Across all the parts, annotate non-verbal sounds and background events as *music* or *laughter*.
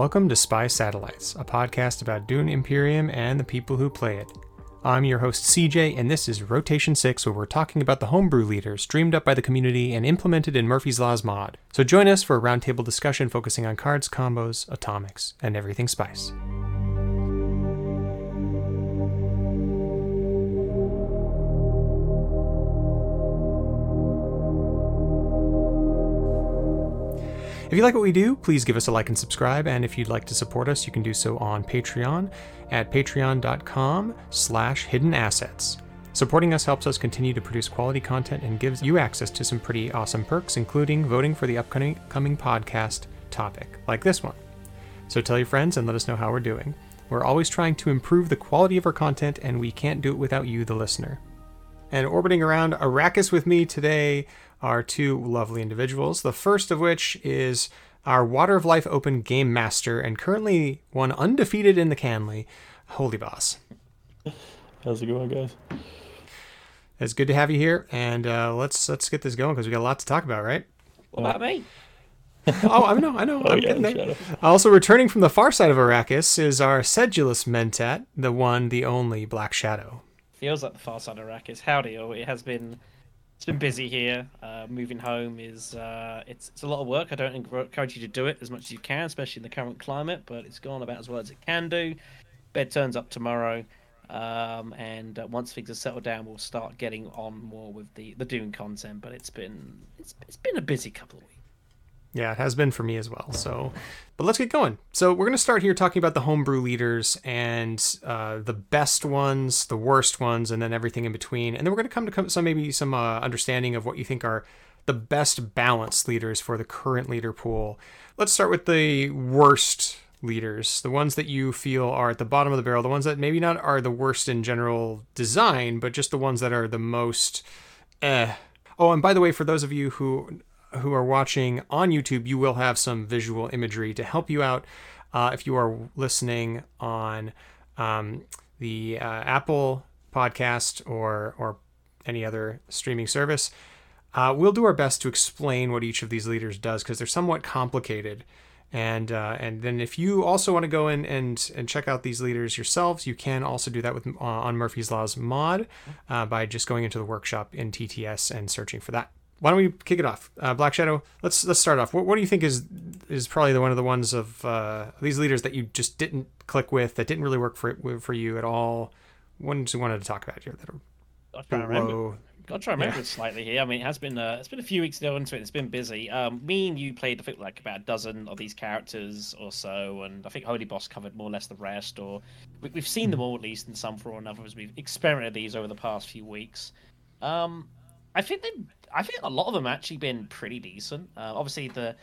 Welcome to Spy Satellites, a podcast about Dune Imperium and the people who play it. I'm your host CJ, and this is Rotation 6, where we're talking about the homebrew leaders dreamed up by the community and implemented in Murphy's Law's mod. So join us for a roundtable discussion focusing on cards, combos, atomics, and everything spice. If you like what we do, please give us a like and subscribe. And if you'd like to support us, you can do so on Patreon at patreon.com slash hidden assets. Supporting us helps us continue to produce quality content and gives you access to some pretty awesome perks, including voting for the upcoming podcast topic, like this one. So tell your friends and let us know how we're doing. We're always trying to improve the quality of our content, and we can't do it without you, the listener. And orbiting around Arrakis with me today are two lovely individuals. The first of which is our Water of Life Open Game Master and currently one undefeated in the Canley, Holy Boss. How's it going, guys? It's good to have you here, and uh, let's let's get this going because we got a lot to talk about, right? What about me? *laughs* oh, I know, I know. Oh, I'm yeah, getting there. shadow. Also returning from the far side of Arrakis is our sedulous Mentat, the one, the only Black Shadow. Feels like the far side of Arrakis. Howdy, all. It has been, it's been busy here. Uh, moving home is, uh, it's it's a lot of work. I don't encourage you to do it as much as you can, especially in the current climate. But it's gone about as well as it can do. Bed turns up tomorrow, um, and uh, once things are settled down, we'll start getting on more with the the Dune content. But it's been it's it's been a busy couple of weeks. Yeah, it has been for me as well. So, but let's get going. So we're going to start here talking about the homebrew leaders and uh, the best ones, the worst ones, and then everything in between. And then we're going to come to some maybe some uh, understanding of what you think are the best balanced leaders for the current leader pool. Let's start with the worst leaders, the ones that you feel are at the bottom of the barrel, the ones that maybe not are the worst in general design, but just the ones that are the most eh. Oh, and by the way, for those of you who who are watching on YouTube, you will have some visual imagery to help you out. Uh, if you are listening on um, the uh, Apple podcast or or any other streaming service, uh, we'll do our best to explain what each of these leaders does because they're somewhat complicated. And uh, and then if you also want to go in and and check out these leaders yourselves, you can also do that with uh, on Murphy's Law's mod uh, by just going into the workshop in TTS and searching for that. Why don't we kick it off? Uh, Black Shadow. Let's let's start off. What, what do you think is is probably the one of the ones of uh, these leaders that you just didn't click with that didn't really work for for you at all? Ones you wanted to talk about here that are I'll try and remember. to try and remember it slightly here. I mean, it has been uh, it's been a few weeks now into it. It's been busy. Um, me and you played I think like about a dozen of these characters or so, and I think Holy Boss covered more or less the rest. Or we, we've seen them all at least in some form or another as we've experimented these over the past few weeks. Um, I think they, I think a lot of them actually been pretty decent. Uh, obviously the,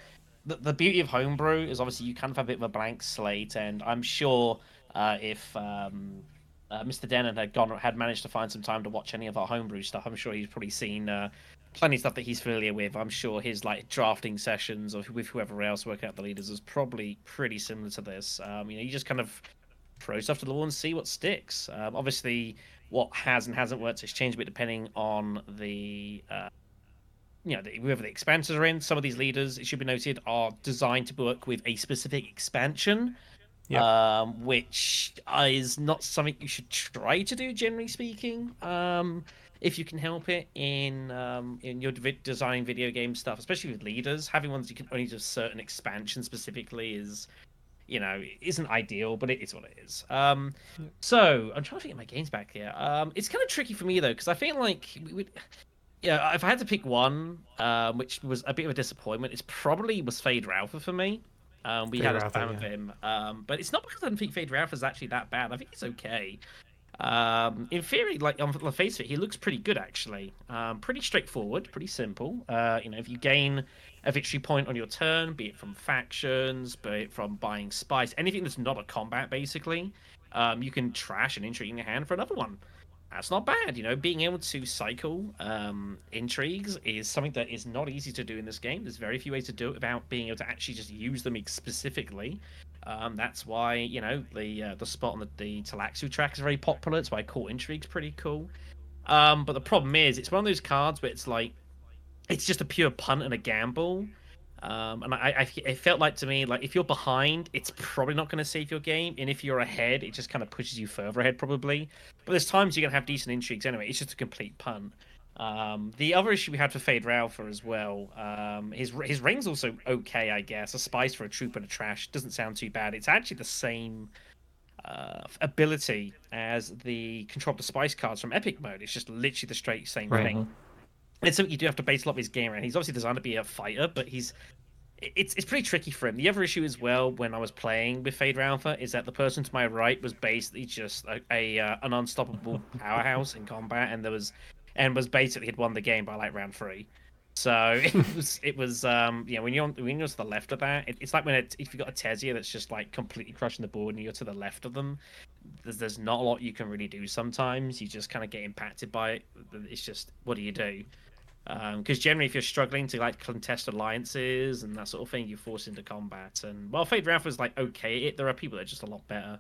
the the beauty of homebrew is obviously you kind of have a bit of a blank slate, and I'm sure uh, if um, uh, Mr. Dennen had gone had managed to find some time to watch any of our homebrew stuff. I'm sure he's probably seen uh, plenty of stuff that he's familiar with. I'm sure his like drafting sessions or with whoever else working out the leaders is probably pretty similar to this. Um, you know, you just kind of throw stuff to the wall and see what sticks. Um, obviously, what has and hasn't worked has changed a bit depending on the. Uh, you know, whoever the expansions are in, some of these leaders, it should be noted, are designed to work with a specific expansion Yep. um, which is not something you should try to do, generally speaking. Um, if you can help it in um, in your design video game stuff, especially with leaders, having ones you can only do certain expansion specifically is, you know, isn't ideal, but it is what it is. Um, so I'm trying to think of my games back here. Um, it's kind of tricky for me though, because I feel like we would. Yeah, if I had to pick one, um, which was a bit of a disappointment, it's probably was Feyd-Rautha for me. Um, we Fade had a Ralpha, fan yeah. of him, um, but it's not because I don't think Feyd-Rautha is actually that bad. I think he's okay. Um, in theory, like on the face of it, he looks pretty good actually. Um, pretty straightforward, pretty simple. Uh, you know, if you gain a victory point on your turn, be it from factions, be it from buying spice, anything that's not a combat, basically, um, you can trash an intrigue in your hand for another one. That's not bad, you know. Being able to cycle um, intrigues is something that is not easy to do in this game. There's very few ways to do it without being able to actually just use them specifically. Um, that's why you know the uh, the spot on the, the Tleilaxu track is very popular. It's why Court Intrigue's pretty cool. Um, but the problem is, it's one of those cards where it's like, it's just a pure punt and a gamble. Um, and I, I, it felt like to me like if you're behind, it's probably not going to save your game, and if you're ahead, it just kind of pushes you further ahead probably. But there's times you're gonna have decent intrigues anyway. It's just a complete pun. Um, the other issue we had for Feyd-Rautha as well, um, his his ring's also okay, I guess. A spice for a troop and a trash doesn't sound too bad. It's actually the same uh, ability as the control the spice cards from Epic mode. It's just literally the straight same Right. thing. It's something you do have to base a lot of his game around. He's obviously designed to be a fighter, but he's it's it's pretty tricky for him. The other issue as well when I was playing with Feyd-Rautha is that the person to my right was basically just a, a uh, an unstoppable *laughs* powerhouse in combat, and there was and was basically had won the game by like round three. So *laughs* it *laughs* was it was um know when you're on, when you're to the left of that, it, it's like when it, if you got a Tessia that's just like completely crushing the board and you're to the left of them, there's there's not a lot you can really do. Sometimes you just kind of get impacted by it. It's just what do you do? Because generally, if you're struggling to like contest alliances and that sort of thing, you're forced into combat. And while Feyd-Rautha was like okay, it, there are people that are just a lot better.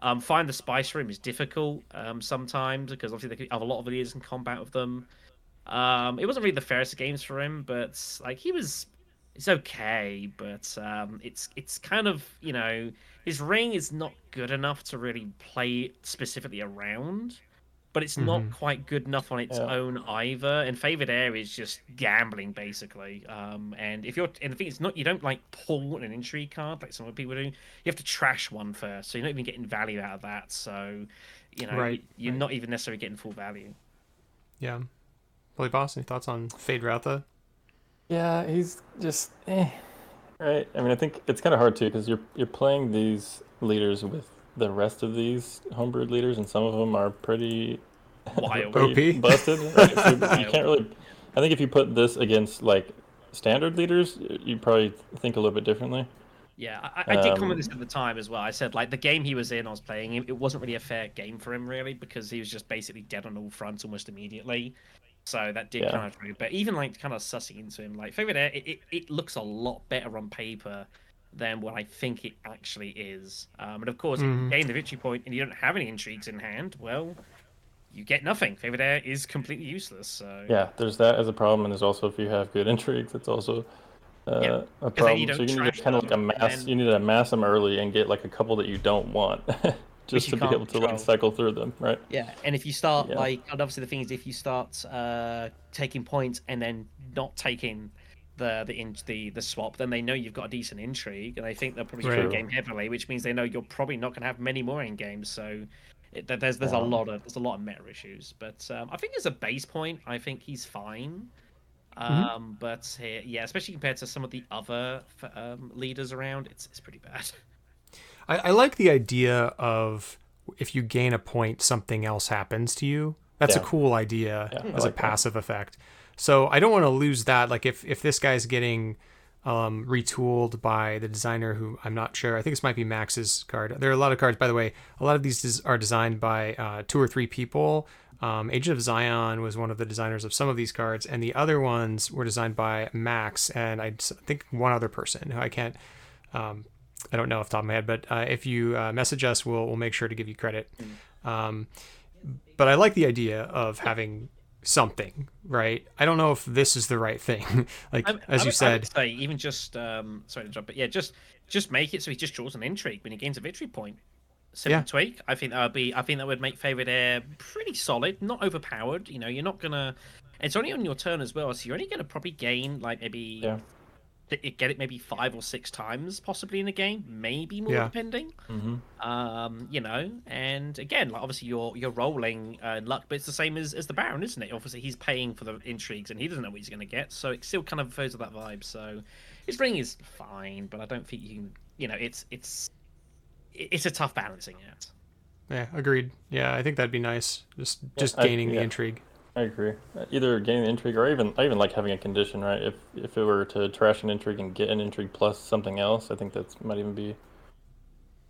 Um, find the spice room is difficult um, sometimes because obviously they have a lot of ideas in combat with them. Um, it wasn't really the fairest games for him, but like he was, it's okay, but um, it's it's kind of you know his ring is not good enough to really play specifically around, but it's not Mhm. quite good enough on its Yeah. own either. And favored heir is just gambling basically. Um, and if you're and the thing is not you don't like pull an intrigue card like some other people do. You have to trash one first, so you're not even getting value out of that. So you know Right, you're right. not even necessarily getting full value. Yeah. Holy Boss, any thoughts on Feyd-Rautha? Yeah, he's just eh. Right. I mean, I think it's kind of hard too because you're you're playing these leaders with the rest of these homebrewed leaders, and some of them are pretty *laughs* *laughs* Wild. OP. busted. Right? So you can't really. I think if you put this against like standard leaders, you'd probably think a little bit differently. Yeah, I, I did Um, comment this at the time as well. I said like the game he was in, I was playing him. It wasn't really a fair game for him, really, because he was just basically dead on all fronts almost immediately. So that did Yeah. kind of. But even like kind of sussing into him, like favorite heir, it, it, it looks a lot better on paper than what I think it actually is. Um, and of course, if Mhm. gain the victory point and you don't have any intrigues in hand, well, you get nothing. Favorite heir is completely useless. So Yeah, there's that as a problem, and there's also if you have good intrigues, it's also uh, Yeah, a 'cause then problem. you so you need to kind of like them, and amass. then- You need to amass them early and get like a couple that you don't want, *laughs* just to be can't able to like cycle through them, right? Yeah, and if you start Yeah. like, and obviously the thing is, if you start uh, taking points and then not taking the the in, the the swap, then they know you've got a decent intrigue, and they think they'll probably Right. right. game heavily, which means they know you're probably not going to have many more in games. So it, there- there's there's a lot of there's a lot of meta issues, but um, I think as a base point, I think he's fine. Mm-hmm. Um, but uh, yeah, especially compared to some of the other um, leaders around, it's it's pretty bad. *laughs* I, I like the idea of if you gain a point, something else happens to you. That's a cool idea Yeah, I as a like that. passive effect. So I don't want to lose that. Like if if this guy's getting um, retooled by the designer, who I'm not sure. I think this might be Max's card. There are a lot of cards, by the way. A lot of these are designed by uh, two or three people. Um, Agent of Zion was one of the designers of some of these cards, and the other ones were designed by Max and I think one other person who I can't um, I don't know off the top of my head, but uh, if you uh, message us, we'll we'll make sure to give you credit. Um, but I like the idea of having something, right? I don't know if this is the right thing. *laughs* like I- as I you would- I said, say even just um, sorry to interrupt, but yeah, just just make it so he just draws an intrigue when he gains a victory point. Simple Yeah. tweak. I think that would be. I think that would make favorite heir pretty solid, not overpowered. You know, you're not gonna. It's only on your turn as well, so you're only gonna probably gain like maybe Yeah. Th- get it maybe five or six times possibly in a game, maybe more Yeah. depending. hmm Um, you know, and again, like obviously you're you're rolling uh, luck, but it's the same as, as the Baron, isn't it? Obviously he's paying for the intrigues, and he doesn't know what he's going to get, so it still kind of goes with that vibe. So his ring is fine, but I don't think you can. You know, it's it's it's a tough balancing act. yeah, agreed. Yeah, I think that'd be nice. Just just I- gaining the yeah. intrigue. I agree. Either gaining the intrigue or even I even like having a condition, right? If if it were to trash an intrigue and get an intrigue plus something else, I think that might even be.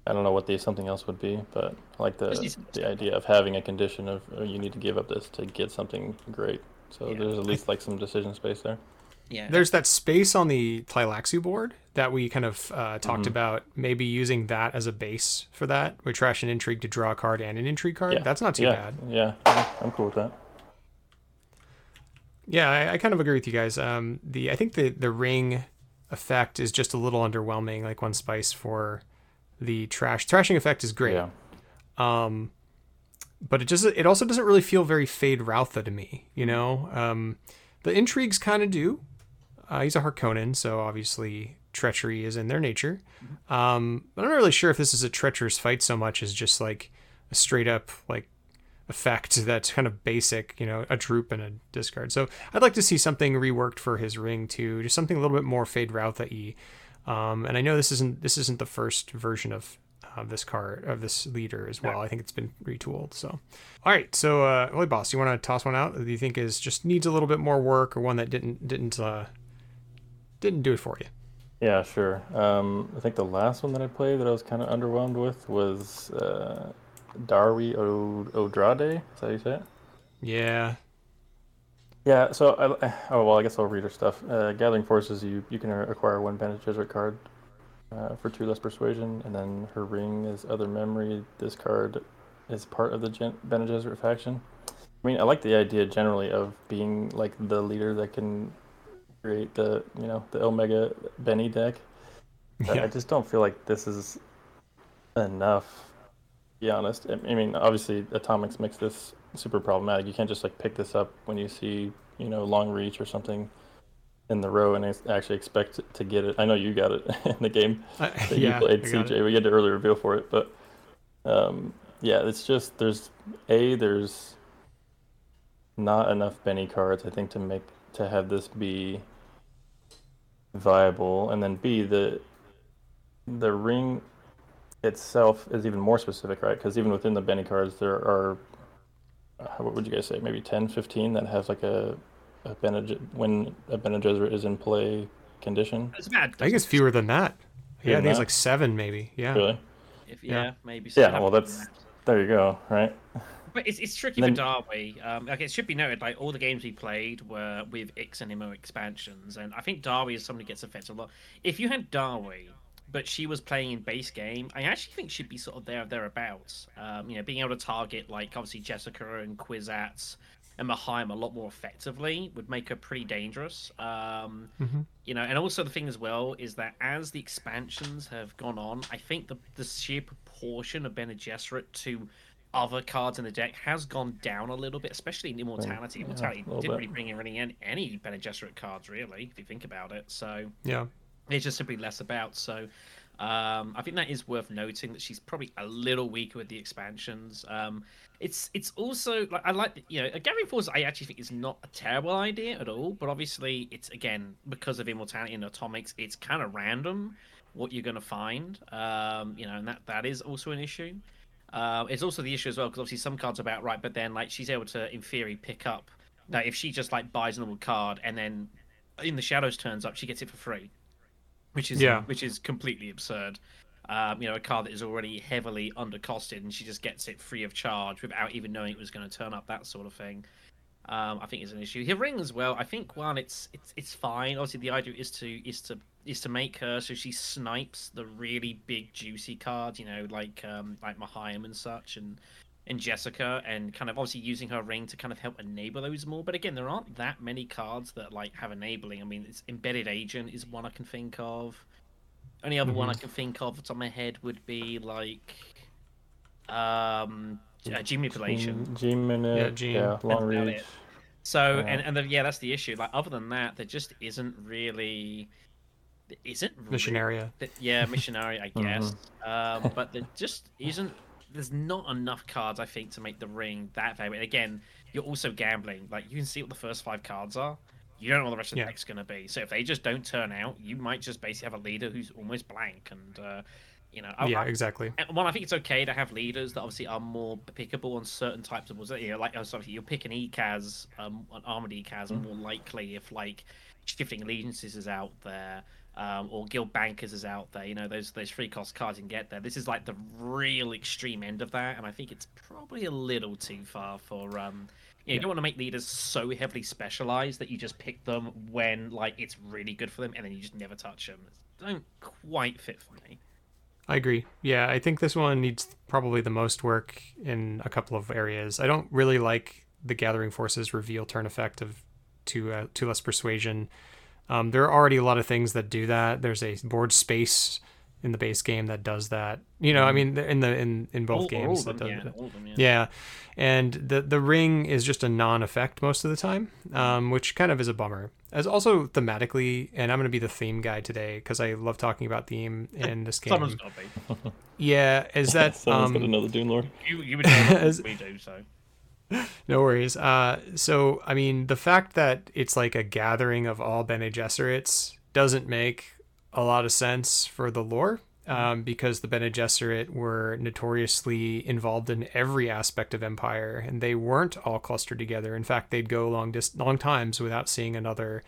I don't know what the something else would be, but I like the the idea of having a condition of oh, you need to give up this to get something great. So Yeah. there's at least like some decision space there. Yeah, There's that space on the Tleilaxu board that we kind of uh, talked Mhm. about. Maybe using that as a base for that. We trash an intrigue to draw a card and an intrigue card. Yeah. That's not too yeah, bad. Yeah, yeah, I'm cool with that. Yeah, I, I kind of agree with you guys. Um, the I think the the ring effect is just a little underwhelming. Like one spice for the trash thrashing effect is great. Yeah. Um, but it just it also doesn't really feel very Feyd-Rautha to me. You know, um, the intrigues kind of do. Uh, he's a Harkonnen, so obviously treachery is in their nature. Um, but I'm not really sure if this is a treacherous fight so much as just like a straight up like effect that's kind of basic, you know, a droop and a discard. So I'd like to see something reworked for his ring too, just something a little bit more Feyd-Rautha y. Um, and I know this isn't this isn't the first version of of this card of this leader as well. I think it's been retooled. So, all right. So, uh, Holy Boss, you want to toss one out that you think is just needs a little bit more work, or one that didn't didn't uh, didn't do it for you? Yeah, sure. Um, I think the last one that I played that I was kind of underwhelmed with was uh, Darwi Odrade. Is that how you say it? Yeah. Yeah. So, I, oh well, I guess I'll read her stuff. Uh, Gathering forces, you you can acquire one Bene Gesserit card uh, for two less persuasion, and then her ring is other memory. This card is part of the Gen- Bene Gesserit faction. I mean, I like the idea generally of being like the leader that can create the you know the Omega Benny deck. *laughs* But Yeah. I just don't feel like this is enough. Be honest, I mean, obviously, atomics makes this super problematic. You can't just like pick this up when you see you know long reach or something in the row and actually expect to get it. I know you got it *laughs* in the game that yeah. you played CJ. it. We had the early reveal for it, but um, yeah, it's just there's a there's not enough Benny cards I think to make to have this be viable, and then b the the ring itself is even more specific, right? Because even within the Benny cards, there are uh, what would you guys say, maybe 10, 15 that have like a, a Bene, when a Bene Gesserit is in play condition. It's about. I think it's fewer than that. Fewer Yeah, I than think it's like seven, maybe. Yeah. Really? If, Yeah. yeah, maybe. So Yeah, well, that's- There you go, right? But it's, it's tricky Then- for Darby. Um, like it should be noted, like all the games we played were with Ix and Imo expansions, and I think Darby is somebody who gets affected a lot. If you had Darby, but she was playing in base game, I actually think she'd be sort of there thereabouts. Um, you know, being able to target like obviously Jessica and Kwisatz and Mohiam a lot more effectively would make her pretty dangerous. Um, Mhm. you know, and also the thing as well is that as the expansions have gone on, I think the the sheer proportion of Bene Gesserit to other cards in the deck has gone down a little bit, especially in Immortality. yeah, Immortality didn't bit. really bring in any, any Bene Gesserit cards, really, if you think about it. So Yeah. There's just simply less about. So um, I think that is worth noting that she's probably a little weaker with the expansions. Um, it's it's also like I like you know a Gary Force. I actually think is not a terrible idea at all, but obviously it's again because of immortality and atomics, it's kind of random what you're going to find. Um, you know, and that that is also an issue. Uh, it's also the issue as well because obviously some cards are about right, but then like she's able to in theory pick up. Now, if she just like buys a normal card and then in the shadows turns up, she gets it for free which is Yeah. which is completely absurd. Um, you know, a car that is already heavily undercosted, and she just gets it free of charge without even knowing it was going to turn up. That sort of thing, um, I think, is an issue. Her ring as well. I think while it's it's it's fine. Obviously, the idea is to is to is to make her so she snipes the really big juicy cards. You know, like um, like Mohiam and such, and and Jessica, and kind of obviously using her ring to kind of help enable those more. But again, there aren't that many cards that like have enabling. I mean, it's embedded agent is one I can think of. Only other one I can think of that's on my head would be like um uh, G manipulation. G minute, Yeah, yeah, long reach. So Yeah. and and then, yeah, that's the issue. Like other than that, there just isn't really. There isn't really- Missionaria. th- yeah, missionary, I Mhm. guess. um, but there just isn't. There's not enough cards, I think, to make the ring that valuable. And again, you're also gambling. Like you can see what the first five cards are. You don't know what the rest of the deck's going to be. So if they just don't turn out, you might just basically have a leader who's almost blank. And uh, you know, I, yeah, I, exactly. and one, I think it's okay to have leaders that obviously are more pickable on certain types of boards. You know, like oh, sorry, you'll pick an Ecaz, um, an Armand Ecaz, more likely if like shifting allegiances is out there, um, or guild bankers is out there. You know, those those free cost cards you can get there. This is like the real extreme end of that, and I think it's probably a little too far for. Um, you, know, you don't want to make leaders so heavily specialized that you just pick them when like it's really good for them, and then you just never touch them. Don't quite fit for me. I agree. Yeah, I think this one needs probably the most work in a couple of areas. I don't really like the Gathering Forces reveal turn effect of two uh, two less persuasion. Um, there are already a lot of things that do that. There's a board space in the base game that does that. You know, I mean, in the in in both All- all games of that them, does yeah, it. them, yeah. Yeah, and the the ring is just a non-effect most of the time, um, which kind of is a bummer. As also thematically, and I'm going to be the theme guy today because I love talking about theme *laughs* in this game. Someone's got to be. Yeah, is that *laughs* Someone's got um, to know the Dune Lord. You, you would know *laughs* more As- we do, so. *laughs* no worries. Uh, so I mean, the fact that it's like a gathering of all Bene Gesserits doesn't make a lot of sense for the lore. Um, because the Bene Gesserit were notoriously involved in every aspect of Empire, and they weren't all clustered together. In fact, they'd go long dis- long times without seeing another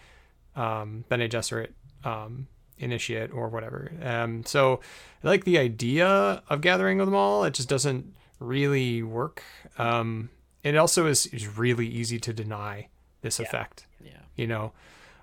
um, Bene Gesserit um, initiate or whatever. Um, so I like the idea of gathering of them all. It just doesn't really work. Um, it also is, is really easy to deny this effect, Yeah. you know.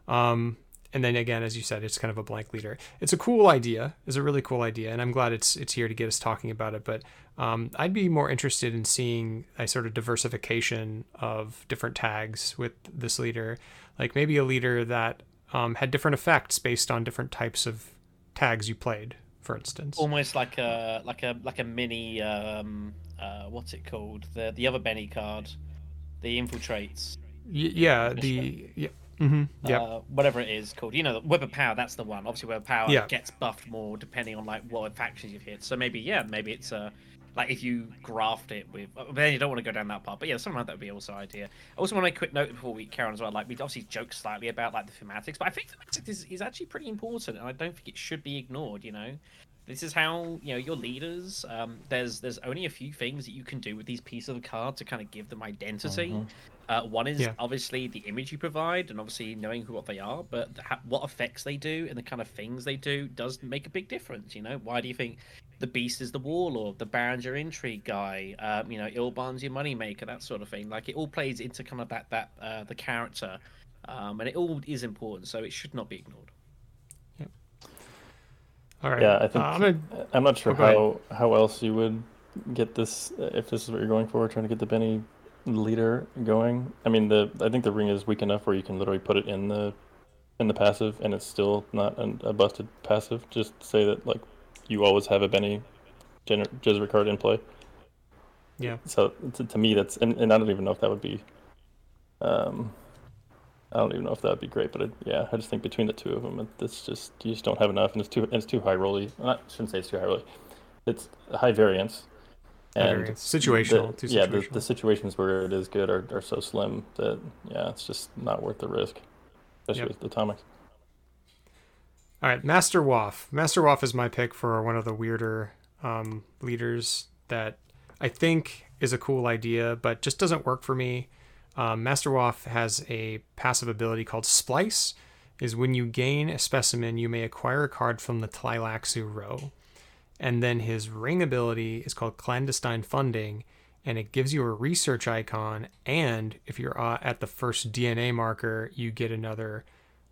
Um, and then again, as you said, it's kind of a blank leader. It's a cool idea. It's a really cool idea, and I'm glad it's it's here to get us talking about it. But um, I'd be more interested in seeing a sort of diversification of different tags with this leader, like maybe a leader that um, had different effects based on different types of tags you played, for instance. Almost like a like a like a mini um uh what's it called the the other Benny card, the infiltrates. Y- yeah, the yeah, hmm yeah, uh, whatever it is called. You know, Web of Power. That's the one. Obviously, Web of Power gets buffed more depending on like what factions you've hit. So maybe yeah, maybe it's uh, like if you graft it with. But then you don't want to go down that path. But yeah, something like that would be also idea. I also want to make a quick note before we carry on as well. Like we obviously joke slightly about like the thematics, but I think thematics is, is actually pretty important, and I don't think it should be ignored. You know. This is how you know your leaders. Um, there's there's only a few things that you can do with these pieces of card to kind of give them identity. Uh, one is Yeah. obviously the image you provide, and obviously knowing who what they are, but the, ha- what effects they do and the kind of things they do does make a big difference. You know, why do you think the Beast is the Warlord, the Baron's your intrigue guy, um, you know, Ilban's your moneymaker, that sort of thing? Like it all plays into kind of that that uh, the character, um, and it all is important, so it should not be ignored. All right. Yeah, I think Uh, I'm gonna I'm not sure Oh, how how else you would get this if this is what you're going for, trying to get the Benny leader going. I mean, the I think the ring is weak enough where you can literally put it in the in the passive, and it's still not an, a busted passive. Just say that like you always have a Benny Gen- Jesuit card in play. Yeah. So to, to me, that's and, and I don't even know if that would be. Um, I don't even know if that would be great, but it, yeah, I just think between the two of them, it, it's just you just don't have enough, and it's too and it's too high rolly. I shouldn't say it's too high rolly. It's high variance. High and variance. Situational, the- too yeah, the, the situations where it is good are, are so slim that yeah, it's just not worth the risk, especially Yep. with the atomics. All right, Master Waff. Master Waff is my pick for one of the weirder um, leaders that I think is a cool idea, but just doesn't work for me. Um, Master Waff has a passive ability called Splice. Is when you gain a specimen, you may acquire a card from the Tleilaxu row. And then his ring ability is called Clandestine Funding, and it gives you a research icon. And if you're uh, at the first DNA marker, you get another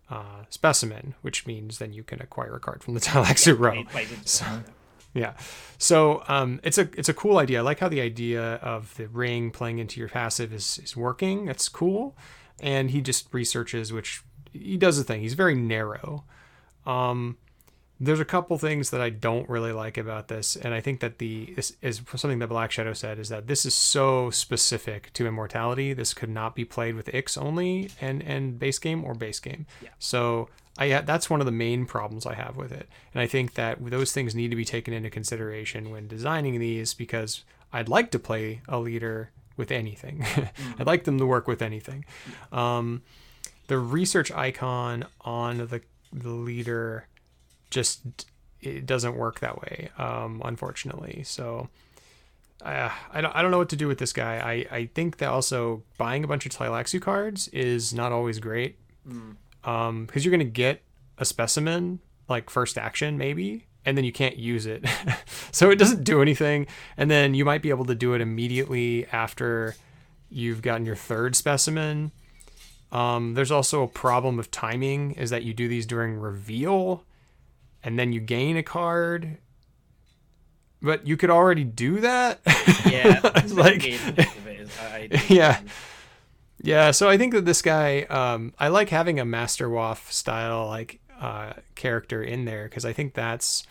uh, specimen, which means then you can acquire a card from the Tleilaxu row. Plays into So. Yeah. So um, it's a it's a cool idea. I like how the idea of the ring playing into your passive is is working. That's cool. And he just researches, which he does the thing. He's very narrow. Um, there's a couple things that I don't really like about this, and I think that the is, is something that Black Shadow said is that this is so specific to immortality. This could not be played with Ix only and and base game or base game. Yeah. So I that's one of the main problems I have with it, and I think that those things need to be taken into consideration when designing these because I'd like to play a leader with anything. *laughs* I'd like them to work with anything. Um, the research icon on the the leader just it doesn't work that way um, unfortunately. So uh, I, don't, I don't know what to do with this guy. I, I think that also buying a bunch of Tleilaxu cards is not always great. Um because you're gonna get a specimen like first action maybe and then you can't use it. *laughs* So it doesn't do anything and then you might be able to do it immediately after you've gotten your third specimen. Um, there's also a problem of timing is that you do these during reveal and then you gain a card. But you could already do that. Yeah, *laughs* like it's a bit weird, isn't it? I- I- *laughs* yeah Yeah, so I think that this guy, um, I like having a Master Waff style like uh, character in there because I think that's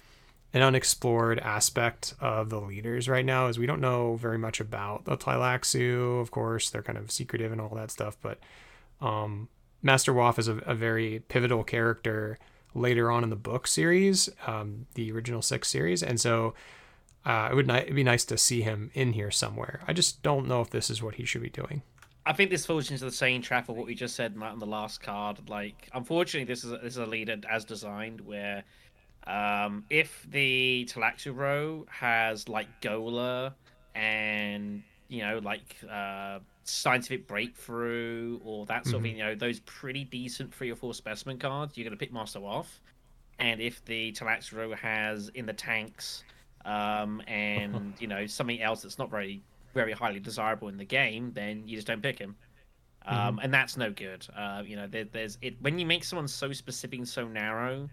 an unexplored aspect of the leaders right now. Is we don't know very much about the Tleilaxu. Of course, they're kind of secretive and all that stuff, but um, Master Waff is a, a, very pivotal character later on in the book series, um, the original six series, and so. Uh, it would ni- be nice to see him in here somewhere. I just don't know if this is what he should be doing. I think this falls into the same trap of what we just said on the last card. Like, unfortunately, this is a, this is a leader as designed where, um, if the Tleilaxu has like Ghola and you know like uh, scientific breakthrough or that sort mm-hmm. of thing, you know those pretty decent three or four specimen cards, you're gonna pick Master Waff. And if the Tleilaxu has in the tanks, um, and *laughs* you know something else that's not very very highly desirable in the game, then you just don't pick him. Um, mm-hmm. and that's no good. Uh, you know, there, there's it when you make someone so specific and so narrow,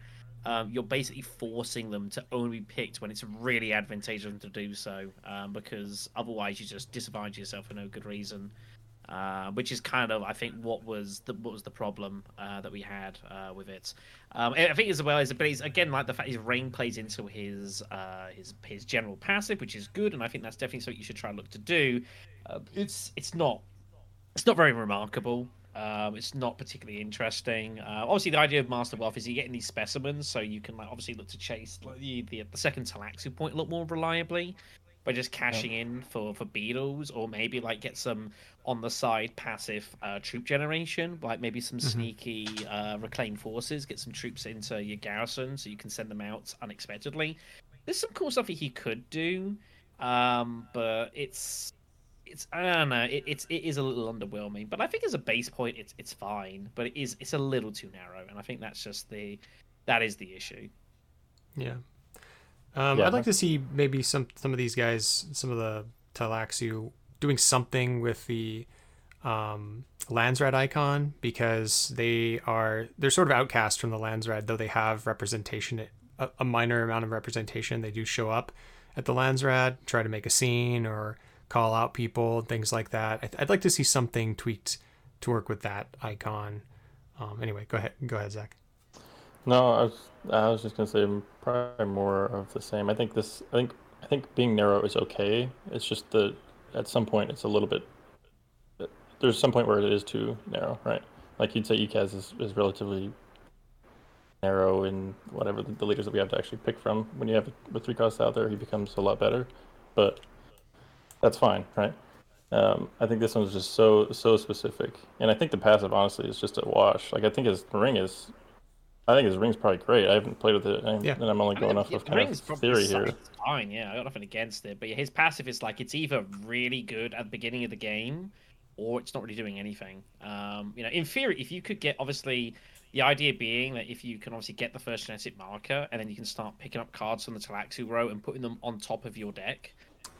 um, you're basically forcing them to only be picked when it's really advantageous to do so, um, because otherwise you just disadvantage yourself for no good reason. Uh, which is kind of I think what was the what was the problem uh, that we had uh, with it. Um, I think as well as abilities again like the fact his rain plays into his uh, his his general passive, which is good, and I think that's definitely something you should try and look to do. Uh, it's it's not it's not very remarkable. Um, it's not particularly interesting. Uh, obviously, the idea of Master Waff is you're getting these specimens, so you can like obviously look to chase like, the, the, the second Tleilaxu point a lot more reliably by just cashing yeah. in for for beetles or maybe like get some on the side passive uh, troop generation like maybe some mm-hmm. sneaky uh, reclaim forces get some troops into your garrison so you can send them out unexpectedly there's some cool stuff that he could do um, but it's it's I don't know it, it's it is a little underwhelming but I think as a base point it's it's fine but it is it's a little too narrow and I think that's just the that is the issue yeah um, yeah. I'd like to see maybe some some of these guys, some of the Tleilaxu, doing something with the um, Landsraad icon because they are they're sort of outcast from the Landsraad, though they have representation, a, a minor amount of representation. They do show up at the Landsraad, try to make a scene or call out people, things like that. I'd like to see something tweaked to work with that icon. Um, anyway, go ahead, go ahead, Zach. No, I was I was just gonna say probably more of the same. I think this. I think I think being narrow is okay. It's just that at some point it's a little bit. There's some point where it is too narrow, right? Like you'd say, Ecaz is, is relatively narrow in whatever the, the leaders that we have to actually pick from. When you have with three costs out there, he becomes a lot better, but that's fine, right? Um, I think this one's just so so specific, and I think the passive honestly is just a wash. Like I think his ring is I think his ring's probably great. I haven't played with it, and, yeah. and I'm only going I mean, off yeah, of kind of theory here. Fine, yeah. I got nothing against it, but his passive is like it's either really good at the beginning of the game, or it's not really doing anything. Um, you know, in theory, if you could get obviously the idea being that if you can obviously get the first genetic marker, and then you can start picking up cards from the Tleilaxu row and putting them on top of your deck,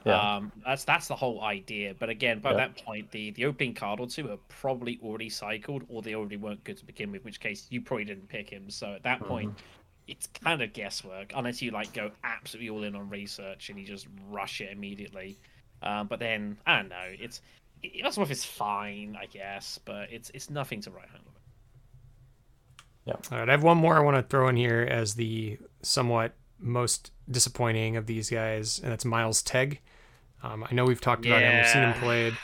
yeah. Um, that's that's the whole idea. But again, by yeah. that point, the the opening card or two are probably already cycled, or they already weren't good to begin with. In which case, you probably didn't pick him. So at that mm-hmm. point, it's kind of guesswork unless you like go absolutely all in on research and you just rush it immediately. Um, but then I don't know. It's it, Ellsworth is fine, I guess, but it's it's nothing to write home about. Yeah. All right. I have one more I want to throw in here as the somewhat most disappointing of these guys, and that's Miles Teg. Um, I know we've talked about him, we've seen him played.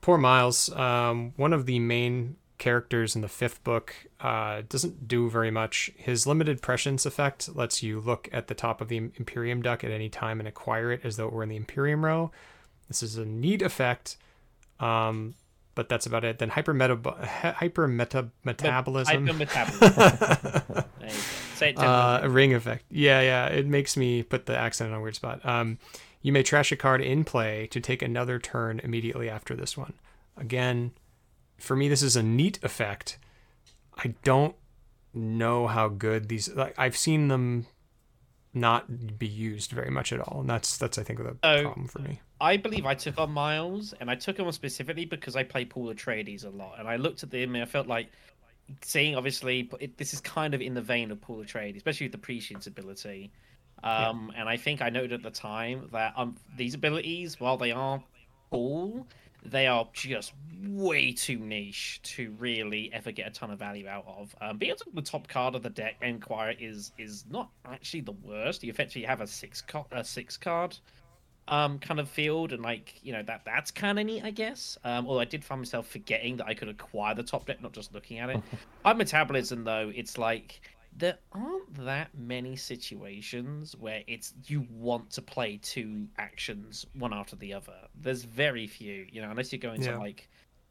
Poor Miles, um, one of the main characters in the fifth book, uh, doesn't do very much. His limited prescience effect lets you look at the top of the Imperium duck at any time and acquire it as though it were in the Imperium row. This is a neat effect, um, but that's about it. Then hyper meta metabolism. Hyper metabolism. Say it uh, a ring effect. Yeah, yeah. It makes me put the accent on a weird spot. Um, you may trash a card in play to take another turn immediately after this one. Again, for me, this is a neat effect. I don't know how good these. Like I've seen them not be used very much at all, and that's that's I think the problem for me. I believe I took on Miles, and I took him on specifically because I play Paul Atreides a lot, and I looked at them and I felt like seeing obviously it, this is kind of in the vein of Paul Atreides, especially with the prescience ability. Um, yeah. And I think I noted at the time that um, these abilities, while they are cool, they are just way too niche to really ever get a ton of value out of. Um, being the top card of the deck, Enquirer, is is not actually the worst. You effectively have a six co- a six card um kind of field and like you know that that's kind of neat i guess um although i did find myself forgetting that i could acquire the top deck not just looking at it *laughs* on metabolism though it's like there aren't that many situations where it's you want to play two actions one after the other. There's very few, you know, unless you're going Yeah. to like,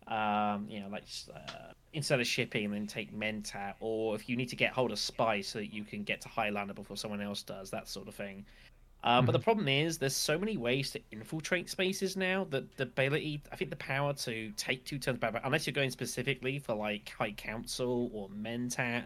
um, you know, like uh, instead of shipping, and then take Mentat, or if you need to get hold of Spy so that you can get to Heighliner before someone else does, that sort of thing. Um, But the problem is, there's so many ways to infiltrate spaces now that the ability, I think the power to take two turns back, unless you're going specifically for like High Council or Mentat,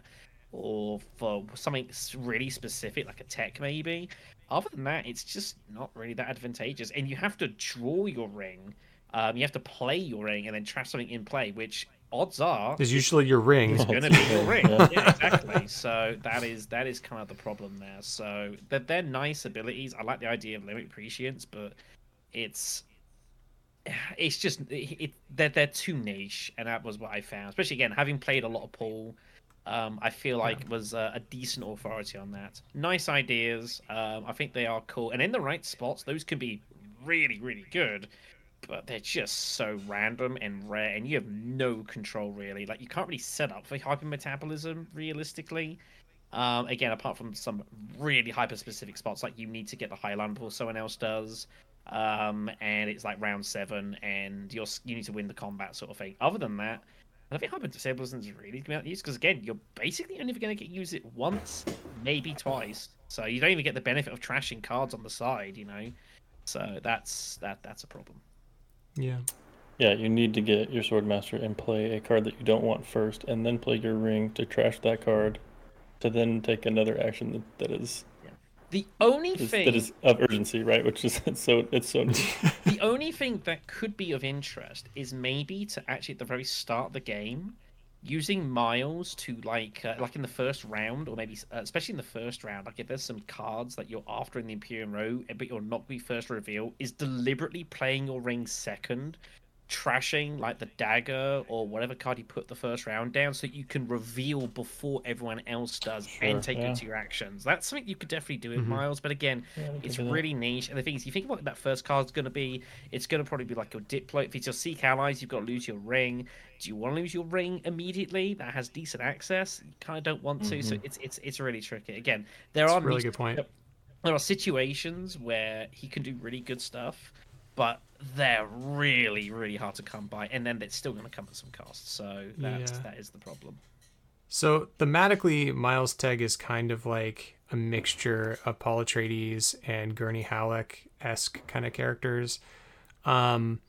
or for something really specific like a tech maybe. Other than that, it's just not really that advantageous, and you have to draw your ring. Um, you have to play your ring and then trap something in play, which odds are Is usually your ring. it's going to be your ring. *laughs* Yeah. Yeah, exactly. So that is that is kind of the problem there. So they're, they're nice abilities. I like the idea of limit prescience, but it's it's just it, it they're they're too niche, and that was what I found. Especially again, having played a lot of Paul, um, I feel like was a, a decent authority on that. Nice ideas. Um, I think they are cool, and in the right spots, those can be really really good but they're just so random and rare, and you have no control really. Like you can't really set up for hypermetabolism realistically. Um, again, apart from some really hyper specific spots, like you need to get the Highland before someone else does, um, and it's like round seven, and you're you need to win the combat sort of thing. Other than that, I don't think hypermetabolism is really going to be use because again, you're basically only going to get use it once, maybe twice. So you don't even get the benefit of trashing cards on the side, you know. So that's that that's a problem. Yeah. Yeah, you need to get your Swordmaster and play a card that you don't want first, and then play your ring to trash that card, to then take another action that, that is, The only is thing that is of urgency, right? Which is it's so it's so *laughs* the only thing that could be of interest is maybe to actually at the very start of the game using miles to like uh, like in the first round or maybe uh, especially in the first round like if there's some cards that you're after in the imperium row but you're not be first reveal is deliberately playing your ring second trashing like the dagger or whatever card you put the first round down so you can reveal before everyone else does Sure, and take yeah. it to your actions that's something you could definitely do with Mhm. miles but again Yeah, it's that. really niche. And the thing is, you think what that first card's going to be, it's going to probably be like your Diplo. If it's your Seek Allies, you've got to lose your ring. Do you want to lose your ring immediately? That has decent access. You kind of don't want to. So Mhm. it's it's it's really tricky. Again, there That's are really niche- good point. there are situations where he can do really good stuff, but they're really really hard to come by, and then it's still going to come at some cost. So that Yeah. that is the problem. So thematically, Miles Teg is kind of like a mixture of Paul Atreides and Gurney Halleck esque kind of characters, um,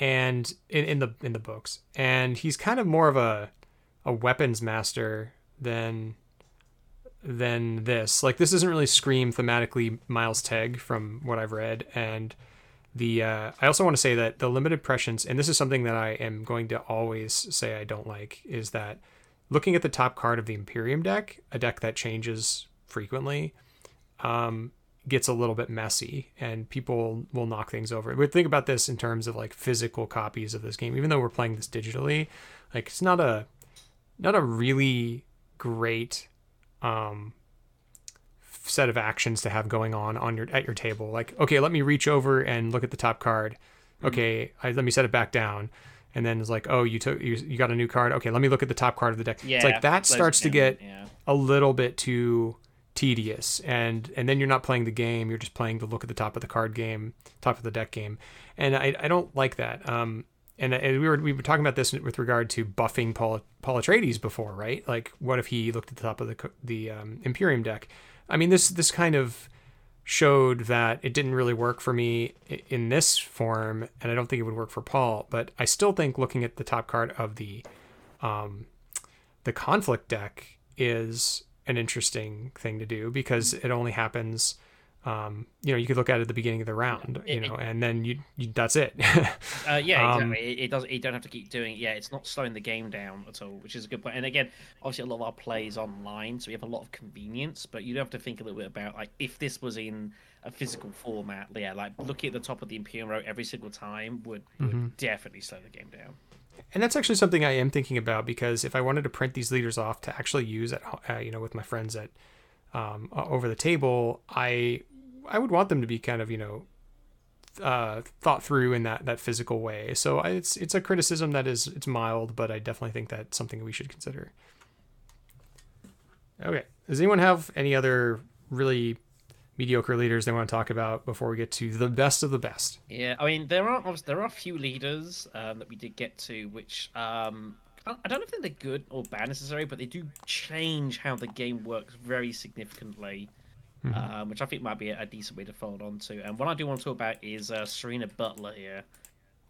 and in, in the in the books, and he's kind of more of a a weapons master than than this. Like this doesn't really scream thematically Miles Teg from what I've read, and the uh, I also want to say that the limited prescience, and this is something that I am going to always say I don't like, is that looking at the top card of the Imperium deck, a deck that changes frequently, um, gets a little bit messy, and people will knock things over. But think about this in terms of like physical copies of this game. Even though we're playing this digitally, like it's not a not a really great um, set of actions to have going on on your at your table. Like, okay, let me reach over and look at the top card. Okay, I, let me set it back down. And then it's like, oh, you took you, you got a new card. Okay, let me look at the top card of the deck. Yeah, it's like that starts to get yeah. a little bit too tedious and and then you're not playing the game you're just playing the look at the top of the card game top of the deck game and i, I don't like that um and, and we were we were talking about this with regard to buffing Paul Paul Atreides before right like what if he looked at the top of the the um, Imperium deck I mean this this kind of showed that it didn't really work for me in this form and I don't think it would work for Paul but I still think looking at the top card of the um the conflict deck is an interesting thing to do because it only happens um, you know, you could look at it at the beginning of the round, you know, and then you, you that's it. *laughs* uh, yeah, Um, it, it does. You don't have to keep doing. it. Yeah, it's not slowing the game down at all, which is a good point. And again, obviously, a lot of our play is online, so we have a lot of convenience. But you do have to think a little bit about like if this was in a physical format. Yeah, like looking at the top of the Imperial row every single time would, would definitely slow the game down. And that's actually something I am thinking about because if I wanted to print these leaders off to actually use at uh, you know with my friends at um, over the table, I I would want them to be kind of you know uh, thought through in that that physical way. So I, it's it's a criticism that is it's mild, but I definitely think that's something we should consider. Okay, does anyone have any other really mediocre leaders they want to talk about before we get to the best of the best? Yeah, I mean there are there are a few leaders um, that we did get to, which um, I don't know if they're good or bad necessarily, but they do change how the game works very significantly, um, which I think might be a, a decent way to fold on to. And what I do want to talk about is uh, Serena Butler here.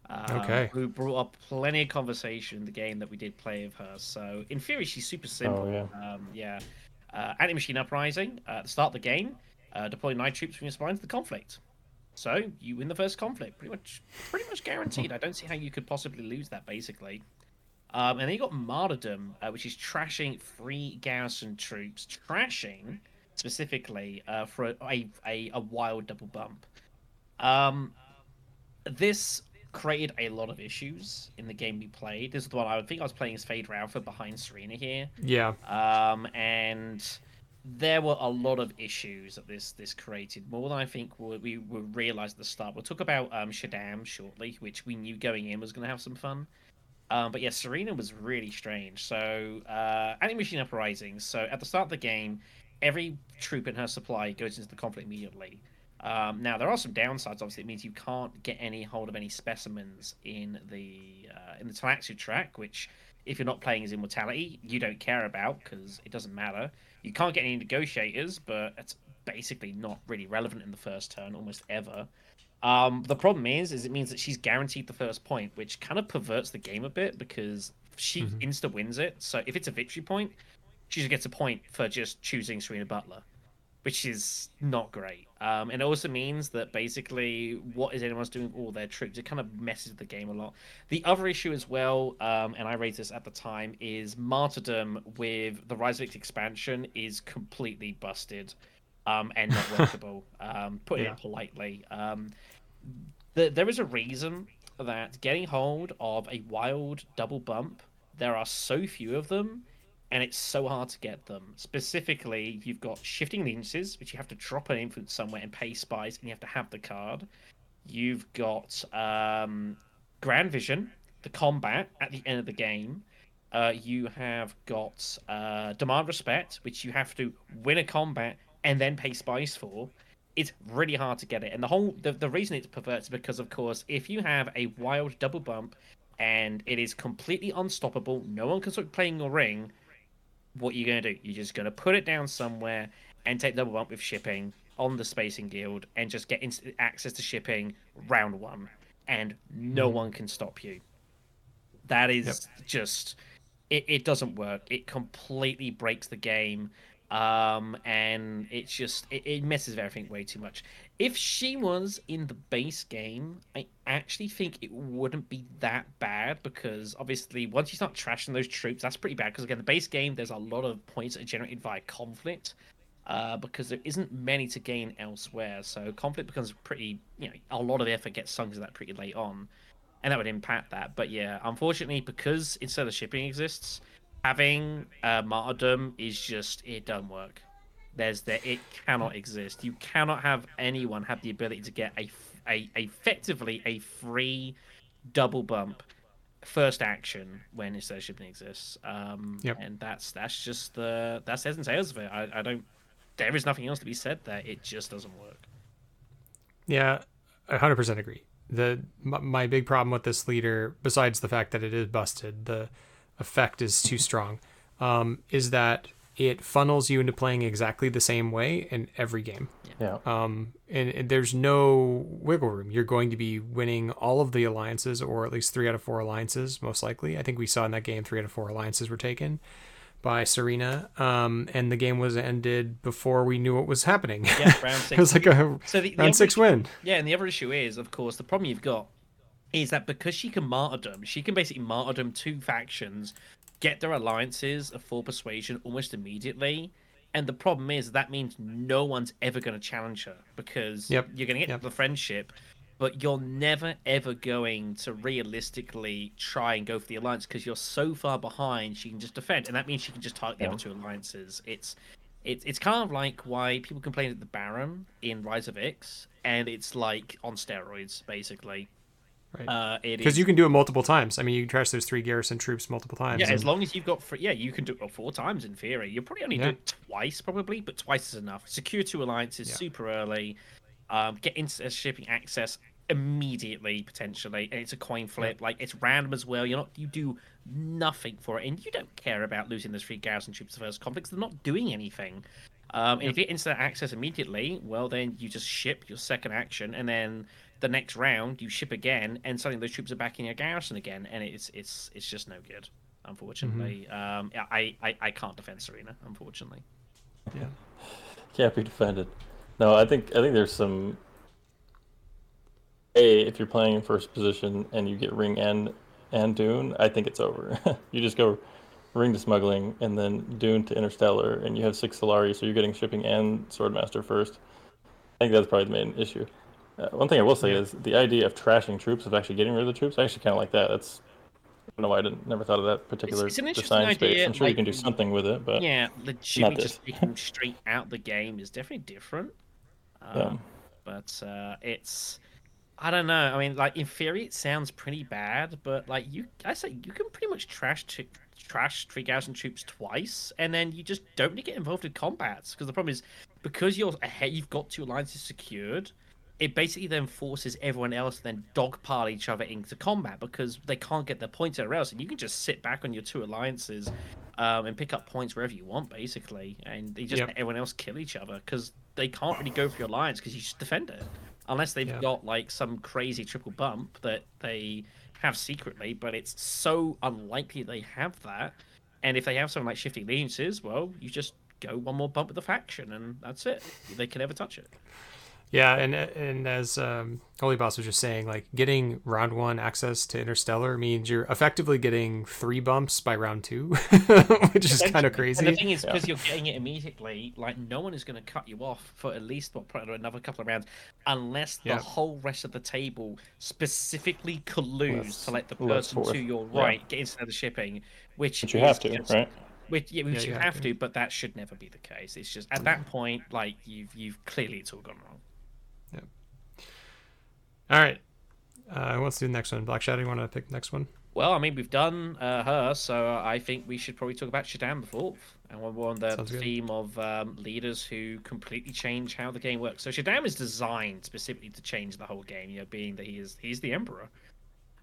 Um, Okay. Who brought up plenty of conversation in the game that we did play of her. So in theory, she's super simple. yeah. Um, yeah. Uh, Anti-machine uprising uh, at the start of the game. Uh, deploy nine troops from your spine to the conflict. So you win the first conflict, pretty much, pretty much guaranteed. I don't see how you could possibly lose that, basically. Um, and then you got martyrdom, uh, which is trashing free garrison troops, trashing specifically uh, for a, a, a, wild double bump. Um, this created a lot of issues in the game we played. This is the one I think I was playing as Feyd-Rautha behind Serena here. Yeah, Um, and there were a lot of issues that this this created, more than I think we, we, we realized at the start. We'll talk about um, Shaddam shortly, which we knew going in was going to have some fun. Um, but yeah, Serena was really strange. So, uh, anti-machine uprising. So at the start of the game, every troop in her supply goes into the conflict immediately. Um, now there are some downsides. Obviously, it means you can't get any hold of any specimens in the uh, in the Tleilaxu track, which if you're not playing as Immortality, you don't care about because it doesn't matter. You can't get any negotiators, but it's basically not really relevant in the first turn almost ever. Um, the problem is, is it means that she's guaranteed the first point, which kind of perverts the game a bit because she insta wins it. So if it's a victory point, she just gets a point for just choosing Serena Butler, which is not great. Um, and it also means that basically, what is anyone's doing with all their troops? It kind of messes with the game a lot. The other issue as well, um, and I raised this at the time, is martyrdom with the Rise of Victor expansion is completely busted um, and not *laughs* workable. um, putting Yeah. it politely. Um, the, there is a reason that getting hold of a wild double bump, there are so few of them, and it's so hard to get them. Specifically, you've got shifting allegiances, which you have to drop an influence somewhere and pay spies, and you have to have the card. You've got um, Grand Vision, the combat at the end of the game. Uh, you have got uh, Demand Respect, which you have to win a combat and then pay spies for. It's really hard to get it, and the whole the, the reason it's perverts is because, of course, if you have a wild double bump and it is completely unstoppable, no one can start playing your ring. What you're you going to do? You're just going to put it down somewhere and take double bump with shipping on the Spacing Guild and just get instant access to shipping round one, and no one can stop you. That is just it, it doesn't work. It completely breaks the game. Um, and it's just it, it messes with everything way too much. If she was in the base game, I actually think it wouldn't be that bad because obviously once you start trashing those troops, that's pretty bad. Because again, the base game there's a lot of points that are generated via conflict, uh, because there isn't many to gain elsewhere. So conflict becomes pretty, you know, a lot of effort gets sunk to that pretty late on and that would impact that. But yeah, unfortunately, because instead of shipping exists, having uh, martyrdom is just it doesn't work. There's there it cannot exist. You cannot have anyone have the ability to get a, a effectively a free double bump first action when shipping exists. Um, Yep. and that's that's just the that's and tails of it. I, I don't. There is nothing else to be said there. It just doesn't work. Yeah, I 100% agree. The my, my big problem with this leader, besides the fact that it is busted, the effect is too strong, um, is that it funnels you into playing exactly the same way in every game. Yeah. Um, and, and there's no wiggle room. You're going to be winning all of the alliances, or at least three out of four alliances, most likely. I think we saw in that game three out of four alliances were taken. by Serena, um, and the game was ended before we knew what was happening. Yeah, *laughs* round six. it was like a So the, the round six issue- win. Yeah, and the other issue is, of course, the problem you've got is that because she can martyrdom, she can basically martyrdom two factions, get their alliances of full persuasion almost immediately. And the problem is that means no one's ever going to challenge her because Yep, you're going to get yep. the friendship, but you're never ever going to realistically try and go for the alliance because you're so far behind. She can just defend, and that means she can just target the other two alliances. It's it's it's kind of like why people complain at the Baron in Rise of Ix, and it's like on steroids basically. Right. Uh, Because is- you can do it multiple times. I mean, you can trash those three garrison troops multiple times. yeah, as long as you've got, fr- yeah, you can do it four times in theory. You'll probably only Yeah. do it twice, probably, but twice is enough. Secure two alliances Yeah. super early, um, get into shipping access immediately potentially, and it's a coin flip. Like it's random as well. You're not, you do nothing for it, and you don't care about losing those three garrison troops the first conflicts. They're not doing anything. Um, and if you get instant access immediately, well, then you just ship your second action, and then the next round you ship again, and suddenly those troops are back in your garrison again, and it's it's it's just no good. Unfortunately, um, I, I I can't defend Serena. Unfortunately, yeah. Can't be defended. No, I think I think there's some. A, if you're playing in first position and you get ring and and Dune, I think it's over. *laughs* you just go ring to smuggling and then Dune to Interstellar, and you have six Solari, so you're getting shipping and Swordmaster first. I think that's probably the main issue. Uh, one thing I will say is the idea of trashing troops, of actually getting rid of the troops, I actually kind of like that. That's I don't know why I didn't never thought of that particular it's an interesting design space. idea, I'm sure you can do something with it, but yeah, legitimately just taking them *laughs* straight out the game is definitely different. Um, Yeah. But uh, it's I don't know. I mean, like in theory, it sounds pretty bad, but like you, I say you can pretty much trash t- trash three thousand troops twice, and then you just don't need to get involved in combats because the problem is because you're ahead, you've got two alliances secured. It basically then forces everyone else to then dogpile each other into combat because they can't get their points anywhere else, and you can just sit back on your two alliances um, and pick up points wherever you want, basically, and you just Yep. let everyone else kill each other because they can't really go for your alliance because you just defend it unless they've Yeah. got like some crazy triple bump that they have secretly, but it's so unlikely they have that. And if they have something like shifting allegiances, well, you just go one more bump with the faction, and that's it. They can never touch it. Yeah, and and as um, Holy Boss was just saying, like getting round one access to Interstellar means you're effectively getting three bumps by round two, *laughs* which is kind of crazy. And the thing is, Yeah. because you're getting it immediately, like no one is going to cut you off for at least what probably another couple of rounds, unless the Yeah. whole rest of the table specifically colludes Less- to let the person to your Yeah. right get into the shipping, which but you have to, just- right? Which, yeah, which Yeah, you you have, have to. to. but that should never be the case. It's just at that point, like you've you've clearly it's all gone wrong. All right, uh, let's do the next one. Black Shadow, you want to pick the next one? Well, I mean, we've done uh, her, so I think we should probably talk about Shaddam the Fourth, and we're on the Sounds good. theme of um, leaders who completely change how the game works. So Shaddam is designed specifically to change the whole game. You know, being that he is he's the Emperor.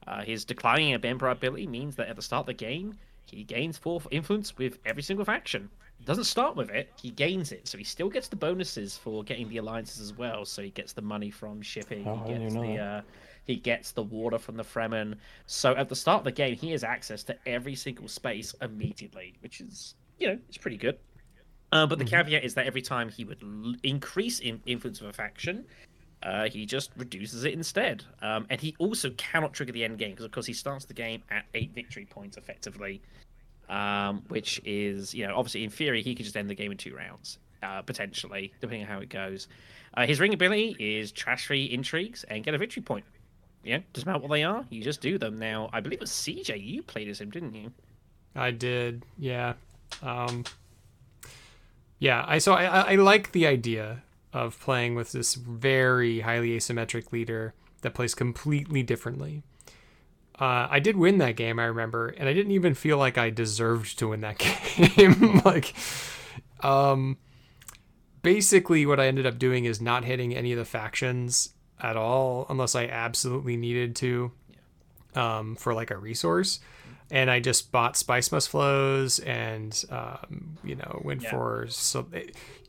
Uh, his declining of Emperor ability means that at the start of the game, he gains four influence with every single faction. Doesn't start with it; he gains it, so he still gets the bonuses for getting the alliances as well. So he gets the money from shipping. Oh, he gets the uh, he gets the water from the Fremen. So at the start of the game, he has access to every single space immediately, which is, you know, it's pretty good. Uh, but the caveat is that every time he would l- increase in influence of a faction, uh, he just reduces it instead. Um, and he also cannot trigger the end game because, of course, he starts the game at eight victory points effectively, um, which is, you know, obviously in theory he could just end the game in two rounds, uh, potentially, depending on how it goes. Uh, his ring ability is trash free intrigues and get a victory point. Yeah, doesn't matter what they are, you just do them. Now, I believe it was CJ you played as him, didn't you? I did, yeah. Um, yeah, I so I, I I like the idea of playing with this very highly asymmetric leader that plays completely differently. Uh, I did win that game, I remember, and I didn't even feel like I deserved to win that *laughs* game. *laughs* like, um, basically, what I ended up doing is not hitting any of the factions at all, unless I absolutely needed to, um, for like a resource and I just bought spice must flows and um, you know went Yeah. for so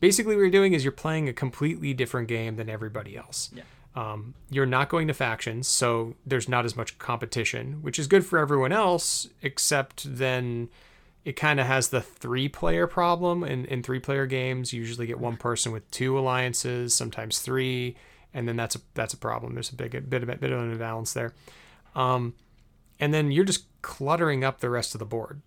basically what you're doing is you're playing a completely different game than everybody else. Yeah. Um, you're not going to factions, so there's not as much competition, which is good for everyone else, except then it kind of has the three player problem. In, in three player games, you usually get one person with two alliances, sometimes three, and then that's a that's a problem. There's a big a bit of a bit of an imbalance there. Um, and then you're just cluttering up the rest of the board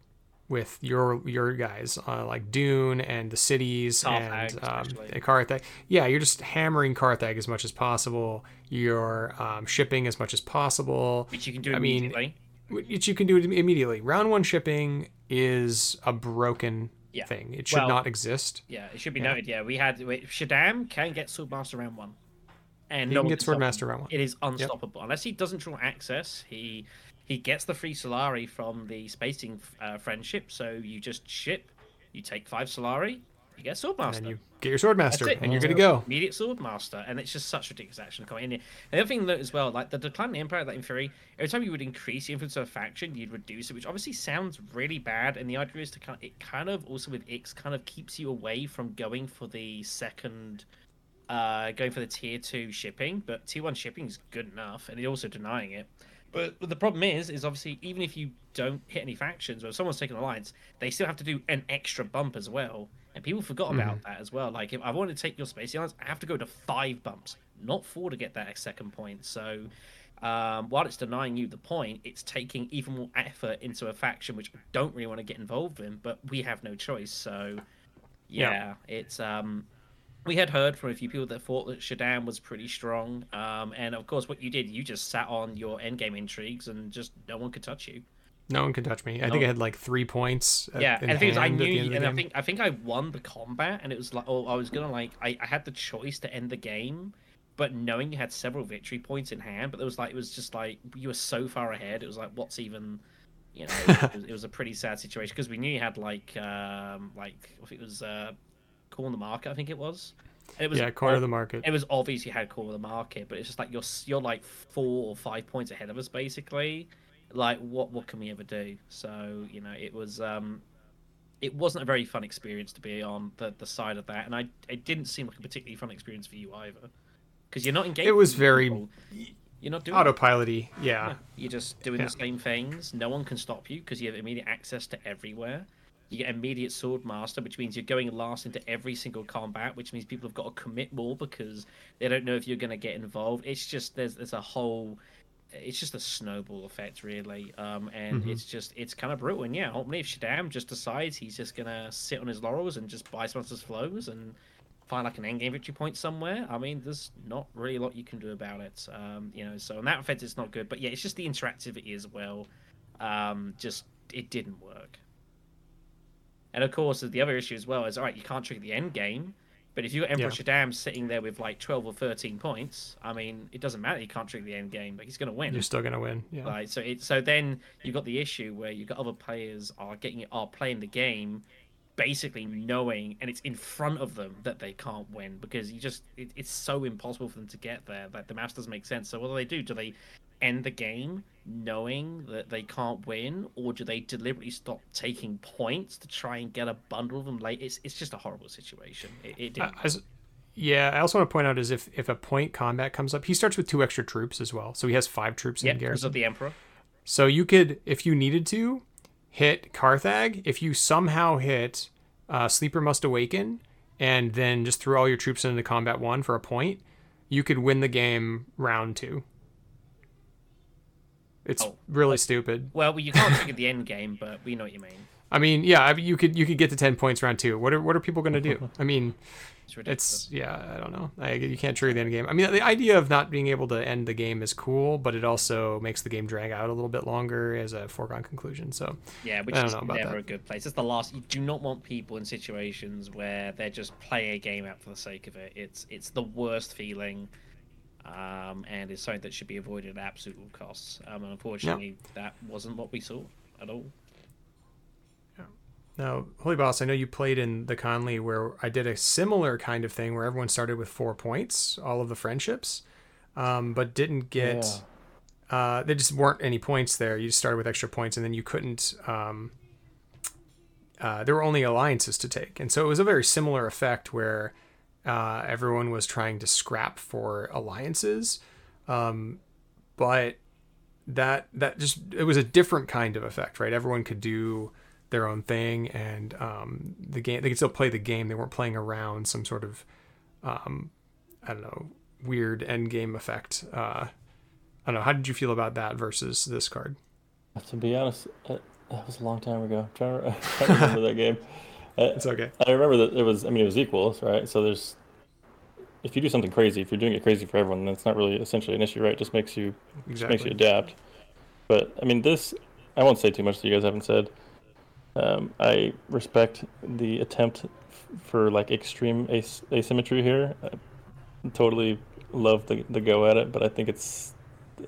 with your your guys uh, like Dune and the cities Carthag, and um, especially. and Carthag. Yeah, you're just hammering Carthag as much as possible. You're um, shipping as much as possible, which you can do I mean, immediately. which you can do it immediately. Round one shipping is a broken Yeah. thing. It should Well, not exist. yeah, it should be yeah. noted. Yeah, we had wait, Shaddam can get Swordmaster round one, and he no can get. Swordmaster round one. It is unstoppable unless he doesn't draw access. He he gets the free Solari from the spacing uh, friendship. So you just ship, you take five Solari, you get Swordmaster. And you get your Swordmaster, and you're good to go. Immediate Swordmaster, and it's just such ridiculous action coming in here. The other thing that as well, like the decline Declining Empire, like in theory, every time you would increase the influence of a faction, you'd reduce it, which obviously sounds really bad. And the idea is to kind, of, it kind of also with Ix kind of keeps you away from going for the second, uh, going for the tier two shipping. But tier one shipping is good enough, and it's also denying it. But, but the problem is, is obviously even if you don't hit any factions or if someone's taken alliance, they still have to do an extra bump as well. And people forgot about that as well. Like if I want to take your space alliance, I have to go to five bumps, not four to get that second point. So um, while it's denying you the point, it's taking even more effort into a faction which I don't really want to get involved in, but we have no choice. So Yeah. yeah, it's um we had heard from a few people that thought that Shaddam was pretty strong. Um, and of course, what you did, you just sat on your endgame intrigues and just no one could touch you. No one can touch me. I No. think I had like three points. Yeah, and the thing is, I knew, and I think I think I won the combat, and it was like, oh, I was gonna like, I, I had the choice to end the game, but knowing you had several victory points in hand, but it was like, it was just like you were so far ahead. It was like, what's even, you know, it was, it was a pretty sad situation because we knew you had like, um, like I think it was uh, corner the market, I think it was. And it was yeah, corner of the market. it was obviously had corner of the market, but it's just like you're you're like four or five points ahead of us basically. Like what what can we ever do? So you know it was um, it wasn't a very fun experience to be on the the side of that, and I it didn't seem like a particularly fun experience for you either, because you're not engaged. It was very people. You're not doing Autopilot-y. Yeah. yeah, You're just doing Yeah. the same things. No one can stop you because you have immediate access to everywhere. You get immediate sword master, which means you're going last into every single combat, which means people have got to commit more because they don't know if you're going to get involved. It's just there's there's a whole, it's just a snowball effect really, um, and Mhm. it's just it's kind of brutal. And yeah, hopefully if Shaddam just decides he's just gonna sit on his laurels and just buy sponsors flows and find like an endgame victory point somewhere. I mean, there's not really a lot you can do about it. Um, you know, so in that effect, it's not good. But yeah, it's just the interactivity as well. Um, just it didn't work. And of course, the other issue as well is all right, you can't trigger the end game. But if you've got Emperor Yeah. Shaddam sitting there with like 12 or 13 points, I mean, it doesn't matter. You can't trigger the end game. but he's going to win. You're still gonna win. Yeah. Right. So it so then you've got the issue where you've got other players are getting are playing the game basically knowing and it's in front of them that they can't win because you just it, it's so impossible for them to get there that the maths doesn't make sense so what do they do do they end the game knowing that they can't win or do they deliberately stop taking points to try and get a bundle of them late it's, it's just a horrible situation it, it I- didn't I s- yeah, I also want to point out is if if a point combat comes up, he starts with two extra troops as well, so he has five troops yeah in because garrison. of the emperor So you could, if you needed to, hit Carthag. If you somehow hit uh, Sleeper Must Awaken, and then just threw all your troops into combat one for a point, you could win the game round two. It's Oh, really stupid. well you can't trigger the end game but we know what you mean I mean, yeah, I mean, you could you could get to ten points round two. What are what are people gonna do? *laughs* I mean, it's it's yeah, I don't know. I, you can't trigger the end game. I mean, the idea of not being able to end the game is cool, but it also makes the game drag out a little bit longer as a foregone conclusion. So Yeah, which is never that. a good place. It's the last. You do not want people in situations where they're just playing a game out for the sake of it. It's it's the worst feeling, um, and it's something that should be avoided at absolute all costs. Um, and unfortunately, that wasn't what we saw at all. Now, Holy Boss, I know you played in the Conley where I did a similar kind of thing where everyone started with four points, all of the friendships, um, but didn't get. Uh, there just weren't any points there. You just started with extra points, and then you couldn't. Um, uh, there were only alliances to take, and so it was a very similar effect where uh, everyone was trying to scrap for alliances, um, but that that just it was a different kind of effect, right? Everyone could do their own thing, and um, the game they could still play the game. They weren't playing around some sort of um, I don't know weird end game effect. Uh, I don't know. How did you feel about that versus this card? To be honest, that was a long time ago. I'm trying to, I'm *laughs* trying to remember that game. *laughs* It's okay. I remember that it was. I mean, it was equals, right? So there's. If you do something crazy, if you're doing it crazy for everyone, then it's not really essentially an issue, right? It just makes you just makes you adapt. But I mean, this I won't say too much that you guys haven't said. Um, I respect the attempt f- for like extreme as- asymmetry here. I totally love the the go at it, but I think it's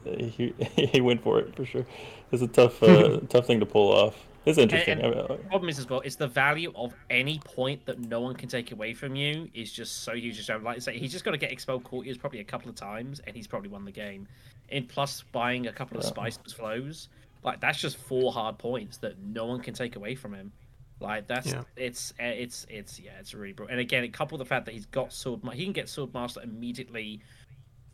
he *laughs* he went for it for sure. It's a tough uh, *laughs* tough thing to pull off. It's interesting. and- I mean, problem is as well, it's the value of any point that no one can take away from you is just so huge. Just like I say, he's just got to get expelled courtiers probably a couple of times, and he's probably won the game. And plus, buying a couple of Yeah. spices flows, like that's just four hard points that no one can take away from him. Like that's Yeah. it's uh, it's it's yeah, it's really bro. And again, it coupled the fact that he's got sword, he can get sword master immediately,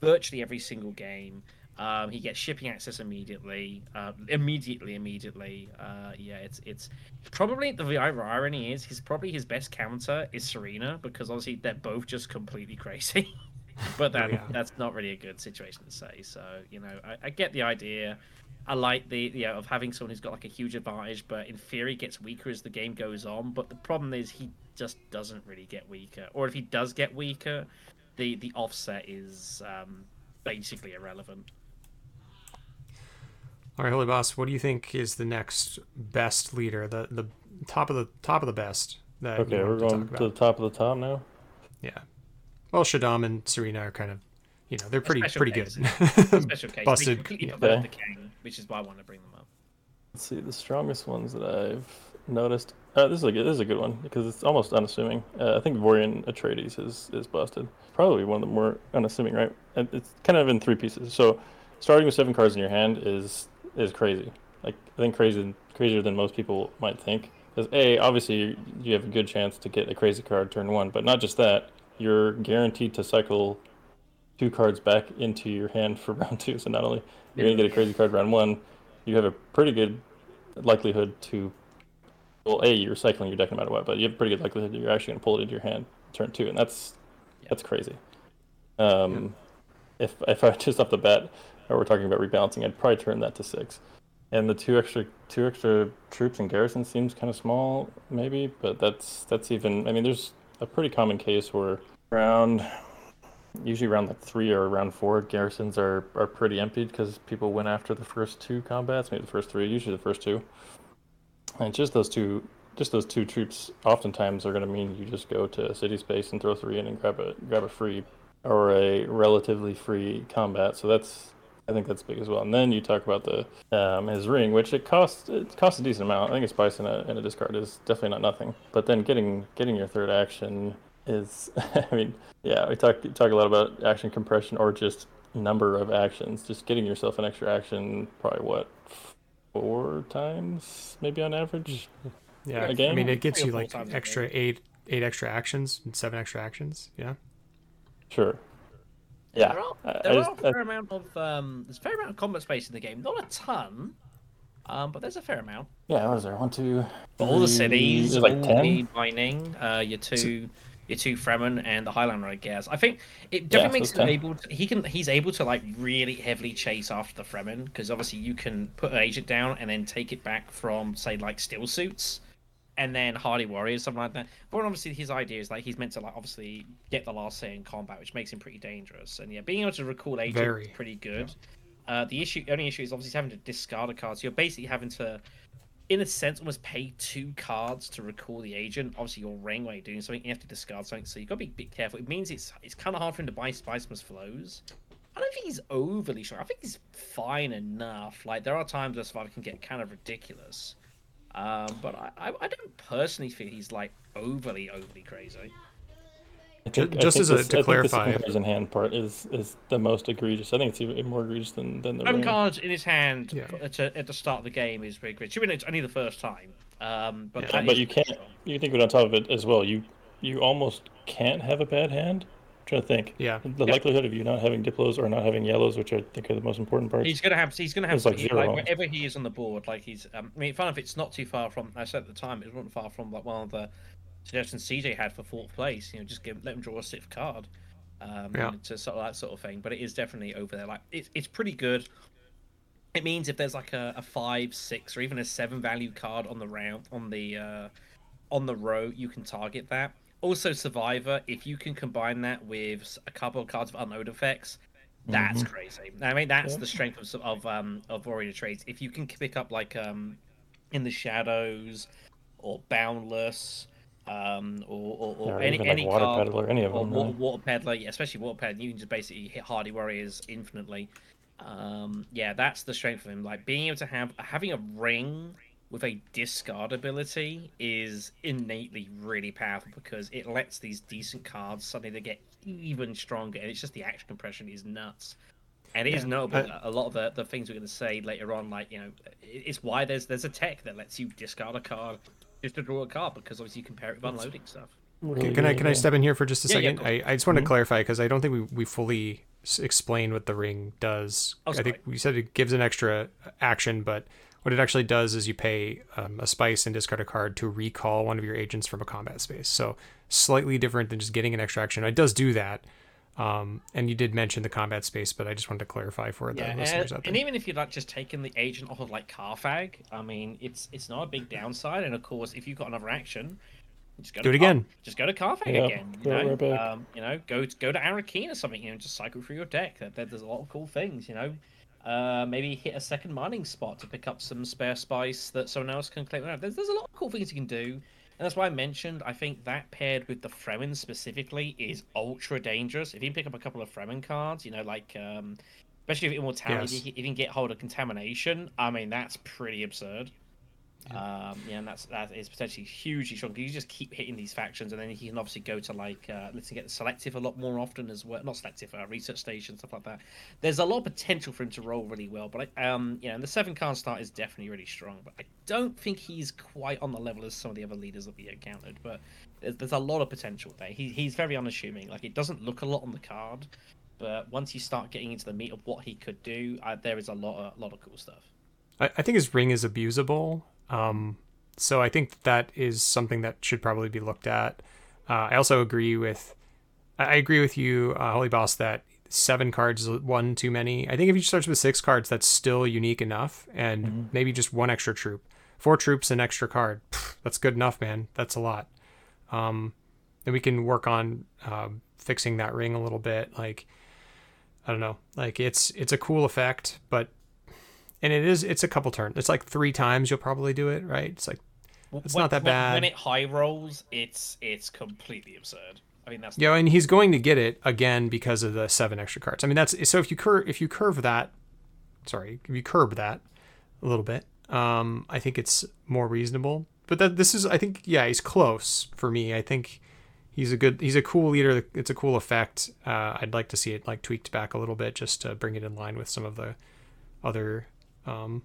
virtually every single game. Um, he gets shipping access immediately, uh, immediately, immediately. Uh, yeah, it's it's probably the irony is he's probably his best counter is Serena because obviously they're both just completely *laughs* crazy. but that yeah. that's not really a good situation to say. So you know, I, I get the idea. I like the you know, of having someone who's got like a huge advantage, but in theory gets weaker as the game goes on. But the problem is he just doesn't really get weaker, or if he does get weaker, the the offset is um, basically irrelevant. All right, Holy Boss, what do you think is the next best leader, the the top of the top of the best that okay, we're want to going to the top of the top now. Yeah. Well, Shaddam and Serena are kind of, you know, they're pretty special pretty *laughs* case. good. Special case, Busted. completely yeah. Okay. the king, which is why I want to bring them up. Let's see the strongest ones that I've noticed. Uh, this is a good, this is a good one because it's almost unassuming. Uh, I think Vorian Atreides is is busted. Probably one of the more unassuming, right? And it's kind of in three pieces. So starting with seven cards in your hand is is crazy. Like I think crazy crazier than most people might think. Because a obviously you have a good chance to get a crazy card turn one, but not just that. You're guaranteed to cycle two cards back into your hand for *laughs* round two. So not only you're gonna get a crazy card round one, you have a pretty good likelihood to well a you're cycling your deck no matter what but you have a pretty good likelihood that you're actually going to pull it into your hand turn two and that's that's crazy um if if i *laughs* just off the bat or we're talking about rebalancing i'd probably turn that to six. And the two extra two extra troops and garrison seems kind of small maybe but that's that's even i mean there's a pretty common case where around usually around like three or around four garrisons are, are pretty emptied because people went after the first two combats maybe the first three usually the first two. And just those two just those two troops oftentimes are going to mean you just go to city space and throw three in and grab a grab a free or a relatively free combat. So that's I think that's big as well. And then you talk about the um, his ring, which it costs it costs a decent amount. I think a spice and a, and a discard is definitely not nothing. But then getting getting your third action is, *laughs* I mean, yeah, we talk talk a lot about action compression or just number of actions. Just getting yourself an extra action, probably what four times maybe on average. yeah. I mean, it gets you like extra eight eight extra actions and seven extra actions. Yeah. Sure. Yeah. There are, I- I there just- are a fair amount of um, there's a fair amount of combat space in the game. Not a ton, um, but there's a fair amount. Yeah, what is there? One, two, all the cities, like all ten. the mining, uh, your two, your two Fremen and the Highlander, I guess. I think it definitely so makes him 10. able. To, he can. He's able to like really heavily chase after the Fremen because obviously you can put an agent down and then take it back from say like still suits. And then Hardy Warriors, something like that. But obviously, his idea is like he's meant to like obviously get the last say in combat, which makes him pretty dangerous. And yeah, being able to recall agent Very. is pretty good. Uh, the issue, only issue is obviously having to discard a card. So you're basically having to in a sense, almost pay two cards to recall the agent. Obviously, you're ring while you're doing something. You have to discard something, so you've got to be a bit careful. It means it's it's kind of hard for him to buy Spice Must Flows. I don't think he's overly strong. I think he's fine enough. Like there are times where Survivor can get kind of ridiculous, um, but I, I I don't personally feel he's like overly overly crazy. I Ju- think- I just think as a- the- to I think clarify- the seven cards in hand part is is the most egregious. I think it's even more egregious than than the Seven ring. cards in his hand Yeah. at, a, at the start of the game is very great. I mean, it's only the first time, um, but Yeah, but is you pretty can't. strong. You think of it on top of it as well. You you almost can't have a bad hand trying to think. Yeah. The likelihood of you not having diplos or not having yellows, which I think are the most important parts. He's gonna have. He's gonna have It's like he- zero. wherever he is on the board. Like he's. Um, I mean, fun if it's not too far from. I said at the time it wasn't far from like one of the suggestions CJ had for fourth place. You know, just give let him draw a sixth card. Um, Yeah. to sort of that sort of thing. But it is definitely over there. Like it's it's pretty good. It means if there's like a, a five, six, or even a seven value card on the round on the uh, on the row, you can target that. Also, Survivor, if you can combine that with a couple of cards of unload effects, that's crazy. I mean, that's Yeah. the strength of of um of Vorian Atreides. If you can pick up like um in the shadows or boundless um or or, or Or any like any water card peddler, any of or them. water, water peddler, yeah, especially water peddler, you can just basically hit hardy warriors infinitely. Um, yeah, that's the strength of him. Like being able to have having a ring with a discard ability is innately really powerful because it lets these decent cards suddenly they get even stronger, and it's just the action compression is nuts. And it is Yeah, notable. I- a lot of the, the things we're going to say later on, like you know, it's why there's there's a tech that lets you discard a card just to draw a card because obviously you compare it with unloading stuff. Really Can I can I step in here for just a Yeah, yeah, second? go. I, I just want to Mhm. clarify because I don't think we, we fully s- explained what the ring does. Oh, I think we said it gives an extra action, but what it actually does is you pay um, a spice and discard a card to recall one of your agents from a combat space. So slightly different than just getting an extra action. It does do that. Um, and you did mention the combat space, but I just wanted to clarify for the Yeah, listeners and, out there. and even if you're like just taking the agent off of like Carthag, I mean, it's it's not a big downside. And of course, if you've got another action, just go Do to it Car- again. Just go to Carthag Yeah, again. You know, um, you know, go to, go to Arrakeen or something. You know, just cycle through your deck. There, there- there's a lot of cool things. You know, uh, maybe hit a second mining spot to pick up some spare spice that someone else can claim. There's there's a lot of cool things you can do. And that's why I mentioned. I think that paired with the Fremen specifically is ultra dangerous. If you can pick up a couple of Fremen cards, you know, like um, especially if immortality, Yes. if you can get hold of contamination, I mean that's pretty absurd. Um, yeah, and that's that is potentially hugely strong. You just keep hitting these factions, and then he can obviously go to like uh, let's say get selective a lot more often as well. Not selective, uh, research station stuff like that. There's a lot of potential for him to roll really well, but I, um, you know, and the seven card start is definitely really strong. But I don't think he's quite on the level as some of the other leaders that we encountered. But there's, there's a lot of potential there. He, he's very unassuming. Like it doesn't look a lot on the card, but once you start getting into the meat of what he could do, uh, there is a lot of lot of cool stuff. I, I think his ring is abusable. Um, so I think that is something that should probably be looked at. Uh, I also agree with, I agree with you, uh, Holy Boss, that seven cards is one too many. I think if you start with six cards, that's still unique enough, and maybe just one extra troop, four troops, an extra card. That's good enough, man. That's a lot. Um, then we can work on um, fixing that ring a little bit. Like, I don't know, like it's it's a cool effect, but and it is it's a couple turns. It's like three times you'll probably do it, right? It's like It's When- not that bad. When it high rolls, it's it's completely absurd. I mean, that's yeah, and he's going to get it again because of the seven extra cards. I mean, that's so if you curve if you curve that, sorry, if you curb that a little bit, um, I think it's more reasonable. But that this is, I think, yeah, he's close for me. I think he's a good, he's a cool leader. It's a cool effect. Uh, I'd like to see it like tweaked back a little bit just to bring it in line with some of the other um,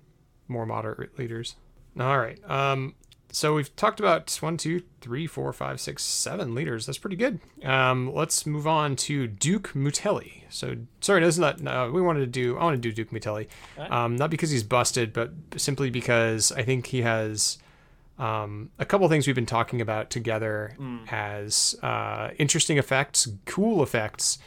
more moderate leaders. All right. Um, so we've talked about one, two, three, four, five, six, seven leaders. That's pretty good. Um, let's move on to Duke Mutelli. So sorry, that's not. No, we wanted to do. I want to do Duke Mutelli, Alright. um, not because he's busted, but simply because I think he has um, a couple things we've been talking about together as uh, interesting effects, cool effects,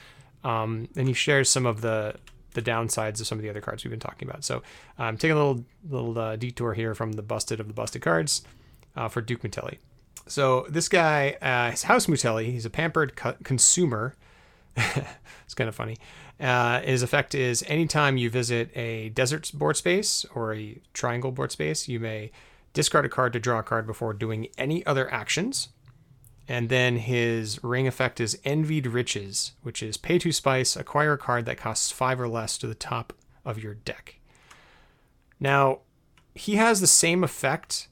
um, and he shares some of the the downsides of some of the other cards we've been talking about. So I'm taking a little little uh, detour here from the busted of the busted cards uh, for Duke Mutelli. So this guy, uh, his house Mutelli, he's a pampered co- consumer. *laughs* it's kind of funny. Uh, his effect is anytime you visit a desert board space or a triangle board space, you may discard a card to draw a card before doing any other actions. And then his ring effect is Envied Riches, which is pay two spice, acquire a card that costs five or less to the top of your deck. Now, he has the same effect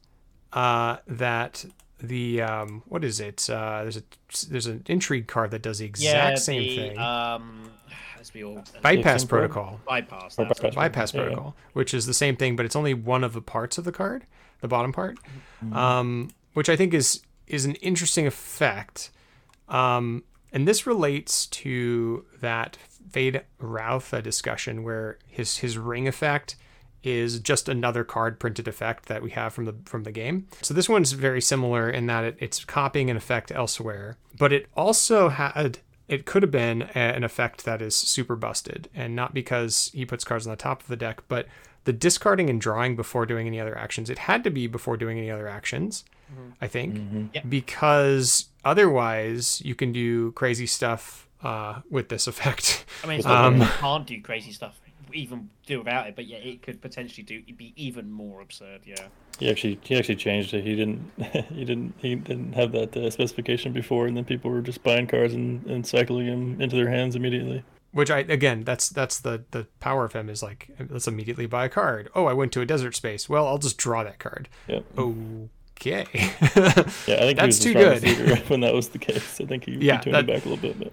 uh, that the um, what is it? Uh, there's a there's an intrigue card that does the exact same the, thing. Um, let's all bypass protocol. bypass. Or That's bypass. what- bypass Yeah, yeah. protocol, which is the same thing, but it's only one of the parts of the card, the bottom part, Mm-hmm. um, which I think is is an interesting effect. Um, and this relates to that Fade Rautha discussion where his his ring effect is just another card printed effect that we have from the from the game. So this one's very similar in that it, it's copying an effect elsewhere, but it also had it could have been a, an effect that is super busted, and not because he puts cards on the top of the deck, but the discarding and drawing before doing any other actions. It had to be before doing any other actions, mm-hmm. I think, mm-hmm. yep. because otherwise you can do crazy stuff uh, with this *laughs* effect. I mean, um, can't do crazy stuff even do without it, but yeah, it could potentially do be even more absurd. Yeah. He actually he actually changed it. He didn't *laughs* he didn't he didn't have that uh, specification before, and then people were just buying cards and, and cycling them into their hands immediately. Which I again, that's that's the the power of him is like let's immediately buy a card. Oh, I went to a desert space. Well, I'll just draw that card. Yep. Okay. yeah, I think that's too good. *laughs* when that was the case. I think he, yeah, he turned that, it back a little bit. But.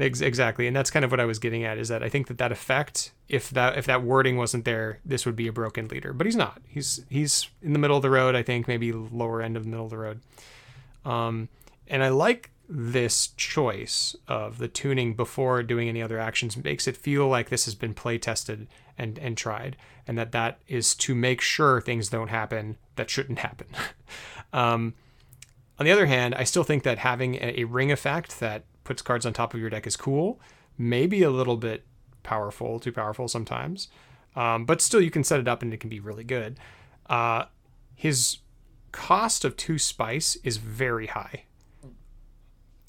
Exactly, and that's kind of what I was getting at. Is that I think that that effect, if that if that wording wasn't there, this would be a broken leader. But he's not. He's he's in the middle of the road. I think maybe lower end of the middle of the road. Um, and I like this choice of the tuning before doing any other actions makes it feel like this has been play tested and and tried, and that that is to make sure things don't happen that shouldn't happen. *laughs* um, on the other hand, I still think that having a, a ring effect that puts cards on top of your deck is cool. Maybe a little bit powerful, too powerful sometimes. Um, but still, you can set it up and it can be really good. Uh, his cost of two spice is very high.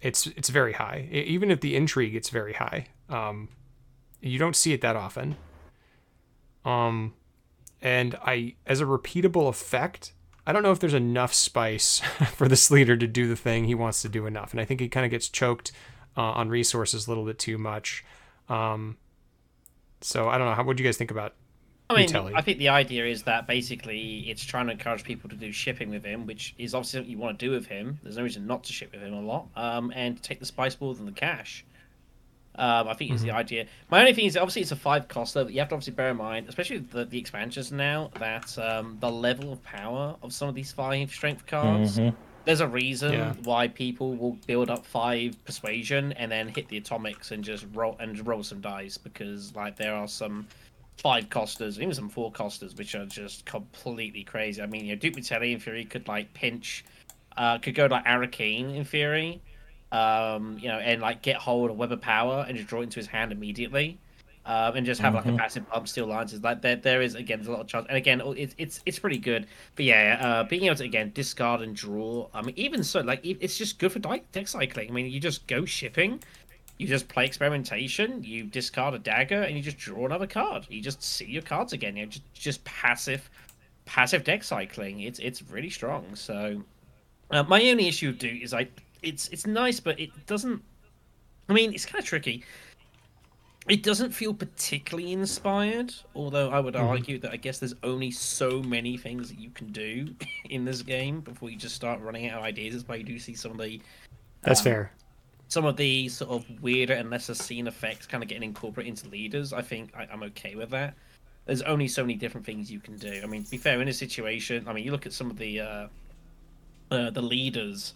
It's it's very high. Even if the intrigue, it's very high. Um, you don't see it that often. Um, and I, as a repeatable effect, I don't know if there's enough spice *laughs* for this leader to do the thing he wants to do enough. And I think he kind of gets choked uh, on resources a little bit too much. Um, so I don't know. How what do you guys think about? I mean, I think the idea is that basically it's trying to encourage people to do shipping with him, which is obviously what you want to do with him. There's no reason not to ship with him a lot, um, and take the spice more than the cash. Um, I think is mm-hmm. the idea. My only thing is obviously it's a five cost though. You have to obviously bear in mind, especially the, the expansions now, that um, the level of power of some of these five strength cards. Mm-hmm. There's a reason yeah. why people will build up five persuasion and then hit the atomics and just roll and roll some dice because like there are some five costers, even some four costers, which are just completely crazy. I mean, you know, Duke Vitelli in theory could like pinch, uh, could go like Arcane in theory, um, you know, and like get hold of Web of Power and just draw it into his hand immediately, um, and just have mm-hmm. like a mm-hmm. passive pump steal lines. Like there, there is again there's a lot of chance, and again it's it's it's pretty good. But yeah, uh, being able to again discard and draw. I mean, even so, like it's just good for deck cycling. I mean, you just go shipping. You just play experimentation. You discard a dagger, and you just draw another card. You just see your cards again. You know, just just passive, passive deck cycling. It's it's really strong. So, uh, my only issue with Duke is like it's it's nice, but it doesn't. I mean, it's kind of tricky. It doesn't feel particularly inspired, although I would mm-hmm. argue that I guess there's only so many things that you can do *laughs* in this game before you just start running out of ideas. That's why you do see some of the. That's um, fair. Some of the sort of weirder and lesser seen effects kind of getting incorporated into leaders. I think I, I'm okay with that. There's only so many different things you can do. I mean, to be fair, in a situation, I mean, you look at some of the uh, uh, the leaders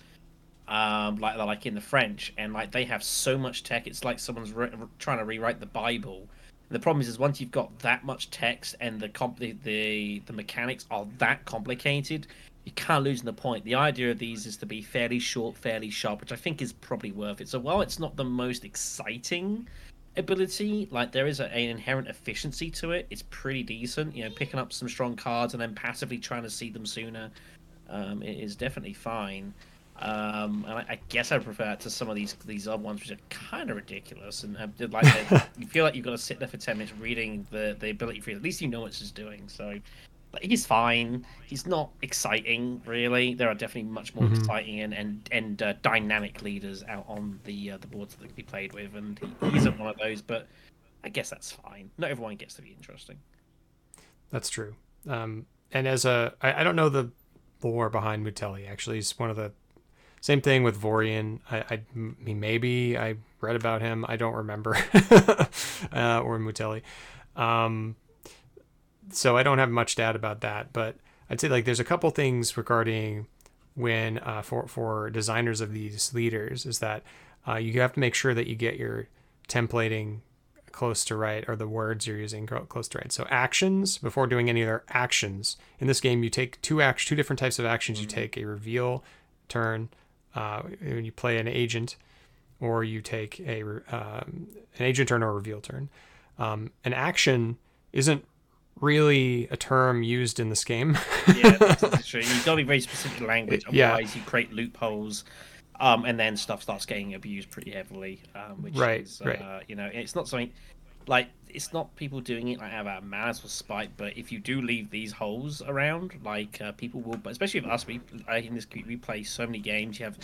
um, like like in the French, and like they have so much tech. It's like someone's re- trying to rewrite the Bible. And the problem is, is once you've got that much text and the comp- the, the mechanics are that complicated, you can't lose the point. The idea of these is to be fairly short, fairly sharp, which I think is probably worth it. So while it's not the most exciting ability, like there is a, an inherent efficiency to it. It's pretty decent. You know, picking up some strong cards and then passively trying to see them sooner um, is definitely fine. Um, and I, I, guess I prefer it to some of these these other ones, which are kind of ridiculous. And uh, like *laughs* you feel like you've got to sit there for ten minutes reading the the ability for you. At least you know what it's doing. So like, he's fine. He's not exciting, really. There are definitely much more mm-hmm. exciting and and, and uh, dynamic leaders out on the uh, the boards that can be played with, and he, he isn't one of those. But I guess that's fine. Not everyone gets to be interesting. That's true. Um, and as a, I, I don't know the lore behind Mutelli. Actually, he's one of the same thing with Vorian. I, I mean, maybe I read about him. I don't remember. *laughs* uh, or Mutelli. Um, so I don't have much to add about that. But I'd say like there's a couple things regarding when uh, for for designers of these leaders is that Uh, you have to make sure that you get your templating close to right or the words you're using close to right. So actions before doing any other actions in this game, you take two act two different types of actions. You take a reveal turn uh, when you play an agent, or you take a um, an agent turn or a reveal turn. Um, an action isn't really a term used in this game. yeah, that's true. You've got to be very specific language, otherwise yeah. you create loopholes. Um, and then stuff starts getting abused pretty heavily, um, which right, is, uh, right. you know, it's not something like it's not people doing it like out of malice or spite, but if you do leave these holes around, like uh, people will, but especially with us, we in this we play so many games. You have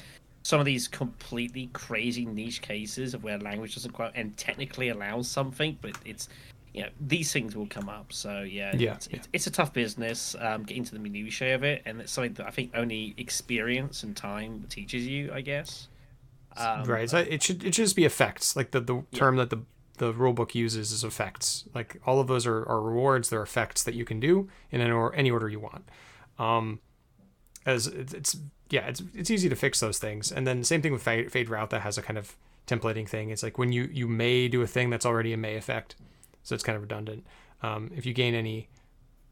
some of these completely crazy niche cases of where language doesn't quite and technically allows something, but it's you know these things will come up. So yeah, yeah, it's, yeah. it's, it's a tough business um, getting to the minutiae of it, and it's something that I think only experience and time teaches you, I guess. Um, right. So it should it should just be effects, like the the term that the the rulebook uses is effects. Like all of those are, are rewards. They're effects that you can do in any, or, any order you want. Um, as it's, it's yeah, it's it's easy to fix those things. And then same thing with Feyd, fade route that has a kind of templating thing. It's like when you you may do a thing that's already a may effect, so it's kind of redundant. Um, if you gain any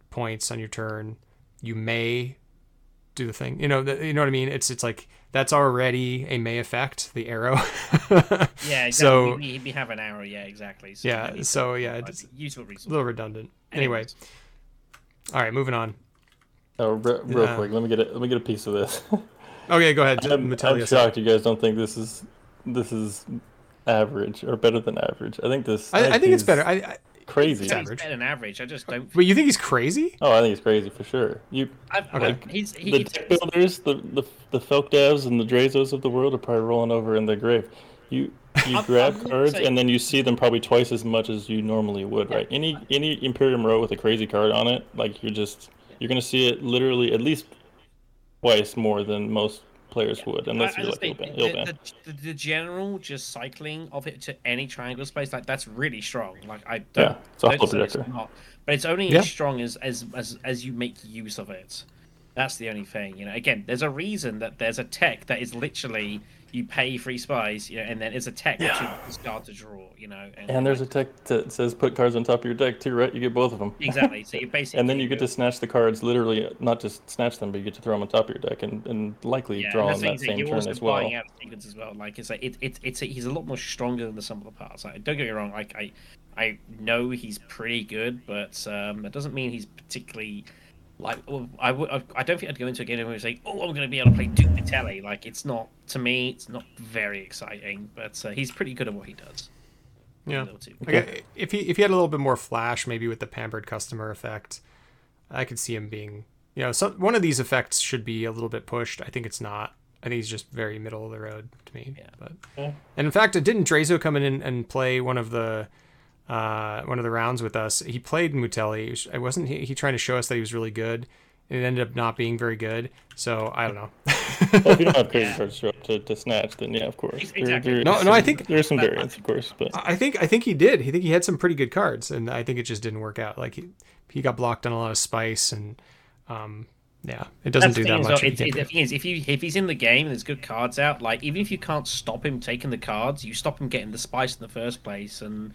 points on your turn, you may do the thing. You know, the, you know what I mean? It's it's like that's already a may effect, the arrow. *laughs* yeah, exactly. So we, we, have an arrow. Yeah, exactly. So yeah. So yeah, it's useful resource. A little redundant. Anyway, all right, moving on. Oh, real, real quick, let me get a, let me get a piece of this. *laughs* okay, go ahead. *laughs* I'm, I'm shocked you guys don't think this is this is average or better than average. I think this. I, I think, I think it's better. I, I crazy. He's average. better than average. I just don't. But you think he's crazy? Oh, I think he's crazy for sure. You I've, okay. Like, he's, he, the deck builders, the the the Felk devs, and the Drazos of the world are probably rolling over in their grave. You you grab I'm cards saying... and then you see them probably twice as much as you normally would, right? Any any Imperium row with a crazy card on it, like you're just you're gonna see it literally at least twice more than most players yeah. would, unless I, you're like think, the, the, the, general just cycling of it to any triangle space, like that's really strong. Like I don't, yeah, it's don't say it's not, but it's only yeah. as strong as, as as as you make use of it. That's the only thing, you know. Again, there's a reason that there's a tech that is literally you pay free spies, you know, and then it's a tech yeah. you start to draw, you know. And, and there's a tech that says put cards on top of your deck too, right? You get both of them. Exactly. So you *laughs* basically. and then you get to snatch the cards, literally, not just snatch them, but you get to throw them on top of your deck and, and likely yeah, draw on that same turn as well. Buying Out sequence as well. Like it's like it, it, it's a, he's a lot more stronger than the sum of the parts. Like, don't get me wrong. Like I, I know he's pretty good, but um, that doesn't mean he's particularly like I I don't think I'd go into a game and say oh I'm going to be able to play Duke Vitelli like it's not to me it's not very exciting but uh, he's pretty good at what he does yeah okay. if he if he had a little bit more flash maybe with the pampered customer effect I could see him being you know some one of these effects should be a little bit pushed I think it's not I think he's just very middle of the road to me yeah. but yeah. and in fact didn't Drazo come in and play one of the uh, one of the rounds with us. He played Mutelli. I wasn't he, he trying to show us that he was really good. It ended up not being very good. So I don't know. *laughs* well, if you don't have crazy cards show to, to snatch, then yeah, of course. Exactly. There, no, some, no, I think there's some variance, of course, but I think I think he did. He think he had some pretty good cards, and I think it just didn't work out. Like he, he got blocked on a lot of spice, and um, yeah, it doesn't That's do that much. It's, the thing is, if you if he's in the game and there's good cards out, like even if you can't stop him taking the cards, you stop him getting the spice in the first place, and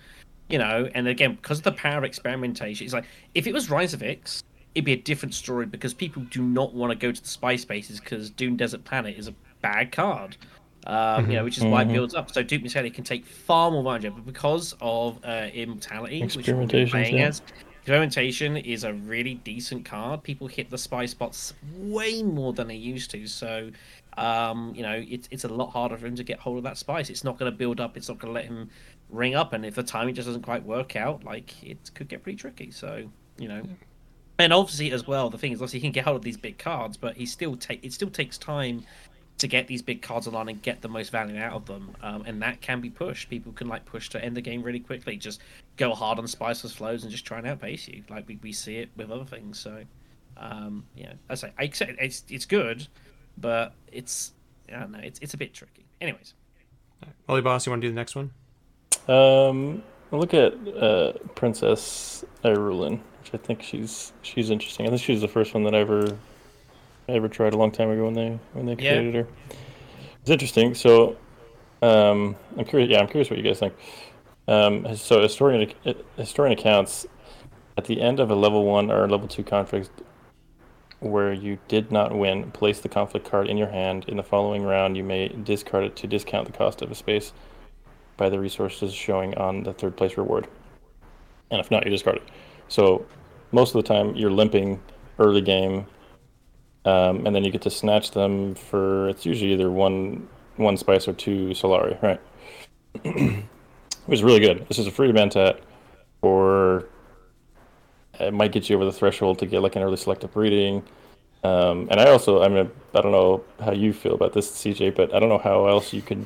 you know, and again, because of the power of experimentation, it's like if it was Rise of Ix, it'd be a different story because people do not want to go to the spy spaces because Dune Desert Planet is a bad card. Um, mm-hmm. You know, which is why mm-hmm. it builds up. So Duke Mutelli can take far more it, but because of uh, Immortality, which we're playing yeah. as, Experimentation is a really decent card. People hit the spy spots way more than they used to. So, um, you know, it's it's a lot harder for him to get hold of that spice. It's not going to build up. It's not going to let him ring up, and if the timing just doesn't quite work out, like it could get pretty tricky. So you know, yeah. and obviously as well, the thing is, obviously he can get hold of these big cards, but he still take it still takes time to get these big cards online and get the most value out of them, um, and that can be pushed. People can like push to end the game really quickly, just go hard on spiceless flows and just try and outpace you. Like we, we see it with other things. So um, yeah, I say I accept it's it's good, but it's I don't know, it's it's a bit tricky. Anyways. Holy Boss, you want to do the next one? Um, look at uh, Princess Irulan, which I think she's she's interesting. I think she was the first one that I ever I ever tried a long time ago when they when they created yeah. her. It's interesting. So Um, I'm curious. Yeah, I'm curious what you guys think. Um, so historian historian accounts at the end of a level one or level two conflict where you did not win, place the conflict card in your hand. In the following round, you may discard it to discount the cost of a space by the resources showing on the third place reward. And if not, you discard it. So most of the time, you're limping early game, um, and then you get to snatch them for it's usually either one one spice or two Solari, right? *clears throat* Which is really good. This is a free Mentat for it might get you over the threshold to get like an early selective breeding. Um, and I also, I mean, I don't know how you feel about this, CJ, but I don't know how else you could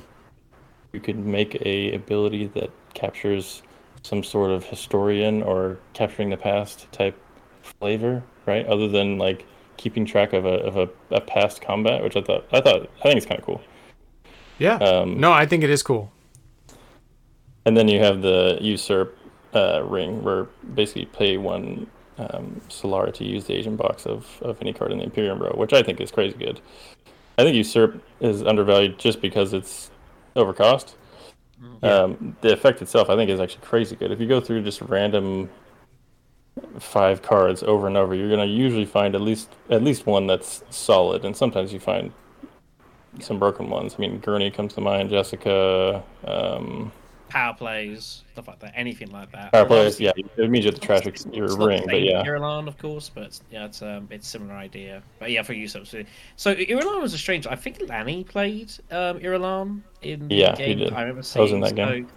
you could make a ability that captures some sort of historian or capturing the past type flavor, right? Other than like keeping track of a of a, a past combat, which I thought I thought I think it's kind of cool. Yeah. Um, no, I think it is cool. And then you have the usurp uh, ring, where basically pay one um, Solar to use the agent box of, of any card in the Imperium row, which I think is crazy good. I think Usurp is undervalued just because it's overcost. Mm, yeah. Um, the effect itself, I think, is actually crazy good. If you go through just random five cards over and over, you're going to usually find at least at least one that's solid, and sometimes you find some broken ones. I mean, Gurney comes to mind, Jessica. Um, power plays, stuff like that, anything like that. Power plays, yeah, it means you have to trash your ring, but yeah. Irulan, of course, but yeah, it's um, it's similar idea. But yeah, for you, so so Irulan was a strange. I think Lanny played um Irulan in yeah, the game. He did. I remember seeing. I was in that game.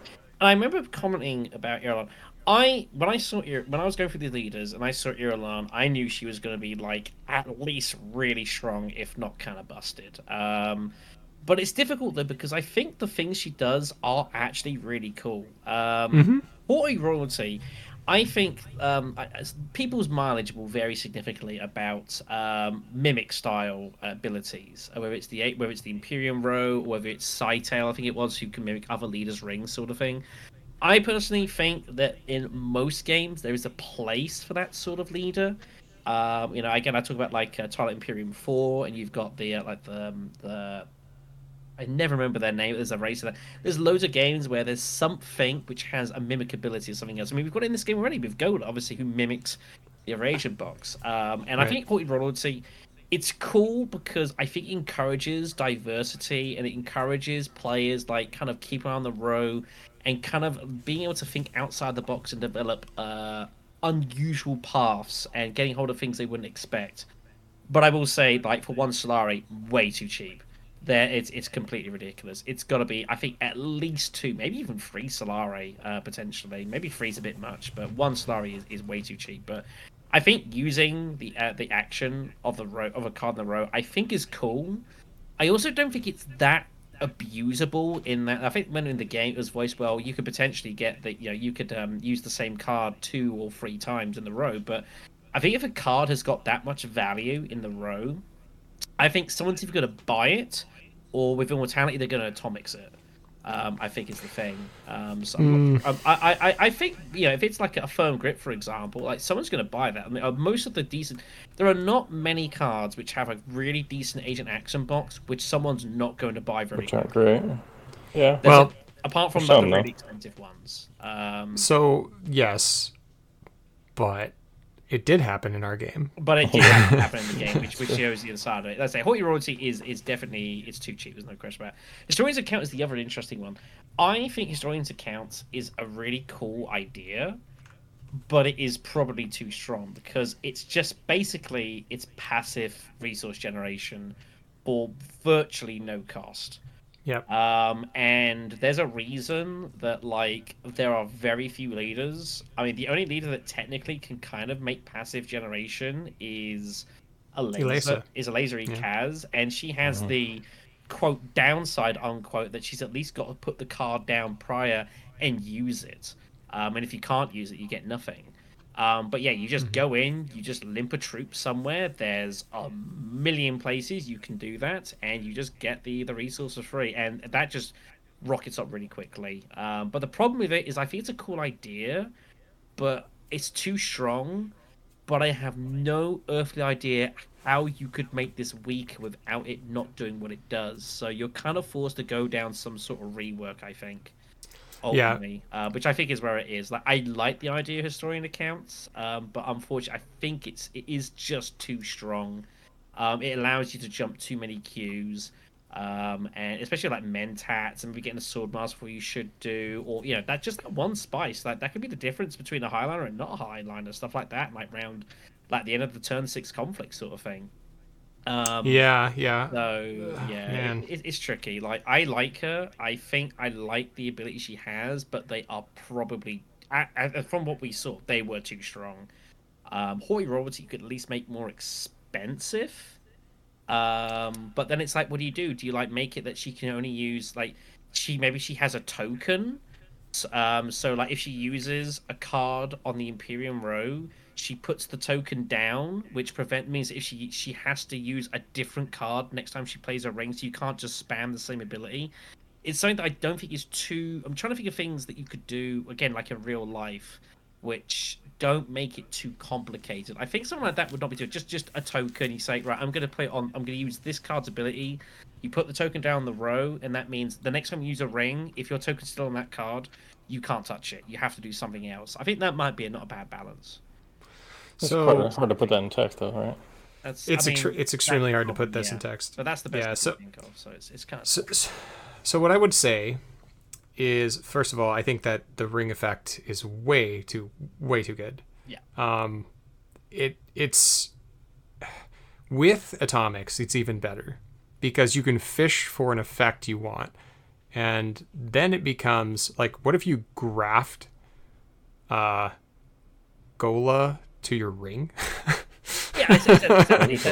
And I remember commenting about Irulan. I when I saw Ir- when I was going through the leaders and I saw Irulan, I knew she was going to be like at least really strong, if not kind of busted. Um, but it's difficult though because I think the things she does are actually really cool. Um, mm-hmm. Royalty. I think um, people's mileage will vary significantly about um, mimic style abilities, uh, whether it's the whether it's the Imperium row, whether it's Scytale, I think it was, who can mimic other leaders' rings, sort of thing. I personally think that in most games there is a place for that sort of leader. Um, you know, again, I talk about like uh, Twilight Imperium Four, and you've got the uh, like the um, the I never remember their name. There's a race of that. There's loads of games where there's something which has a mimic ability or something else. I mean, we've got it in this game already with Ghola, obviously, who mimics the Eurasian box. Um, and right. I think Haughty Royalty, it's cool because I think it encourages diversity and it encourages players like kind of keeping on the row and kind of being able to think outside the box and develop uh, unusual paths and getting hold of things they wouldn't expect. But I will say, like for one Solari, way too cheap there it's it's completely ridiculous. It's got to be, I think, at least two, maybe even three Solari uh, potentially. Maybe three's a bit much, but one Solari is, is way too cheap. But I think using the uh, the action of the row of a card in the row, I think is cool. I also don't think it's that abusable in that I think when in the game it was voiced well, you could potentially get that you know you could um, use the same card two or three times in the row, but I think if a card has got that much value in the row, I think someone's either going to buy it or with immortality they're going to atomics it. Um, I think is the thing. Um, so mm. I, I, I think you know if it's like a firm grip, for example, like someone's going to buy that. I mean, uh, most of the decent, there are not many cards which have a really decent agent action box, which someone's not going to buy very. Which aren't great. Yeah. There's well, a, apart from the really expensive ones. Um, so yes, but it did happen in our game. But it did *laughs* happen in the game, which, which shows the other side of it. Let's say Haughty Royalty is is definitely it's too cheap. There's no question about it. Historians account is the other interesting one. I think historians accounts is a really cool idea, but it is probably too strong because it's just basically it's passive resource generation for virtually no cost. Yep. Um, and there's a reason that like there are very few leaders. I mean, the only leader that technically can kind of make passive generation is a laser. Ilesa. Is a laser yeah. Ecaz, and she has mm-hmm. the quote downside unquote that she's at least got to put the card down prior and use it. Um, and if you can't use it, you get nothing. Um, but yeah, you just mm-hmm. go in, you just limp a troop somewhere. There's a million places you can do that, and you just get the the resources free, and that just rockets up really quickly. Um, but the problem with it is, I think it's a cool idea, but it's too strong. But I have no earthly idea how you could make this weak without it not doing what it does. So you're kind of forced to go down some sort of rework, I think. Ultimately, yeah. Uh, which I think is where it is. Like I like the idea of historian accounts, um, but unfortunately, I think it's it is just too strong. Um, it allows you to jump too many queues um, and especially like mentats and getting a Swordmaster before you should do, or you know that just that one spice like that could be the difference between a Heighliner and not a Heighliner, stuff like that, like round like the end of the turn six conflict sort of thing. Um, yeah, yeah. So yeah, it, it, it's tricky. Like I like her. I think I like the ability she has, but they are probably from what we saw, they were too strong. Um, Royalty you could at least make more expensive um, but then it's like, what do you do? Do you like make it that she can only use like she maybe she has a token? Um, so like if she uses a card on the Imperium row, she puts the token down, which prevent means if she she has to use a different card next time she plays a ring, so you can't just spam the same ability. It's something that I don't think is too. I'm trying to think of things that you could do again, like in real life, which don't make it too complicated. I think something like that would not be too just just a token. You say, right, I'm going to play on. I'm going to use this card's ability. You put the token down the row, and that means the next time you use a ring, if your token's still on that card, you can't touch it. You have to do something else. I think that might be a not a bad balance. It's so it's hard to put that in text, though, right? That's, it's I mean, it's extremely hard to put this yeah. in text. But that's the best yeah, so, think of. So it's it's kind of. So, so what I would say is first of all, I think that the ring effect is way too way too good. Yeah. Um, it it's with atomics, it's even better because you can fish for an effect you want, and then it becomes like, what if you graft, uh, Ghola to your ring? *laughs* yeah, it's, it's, it's,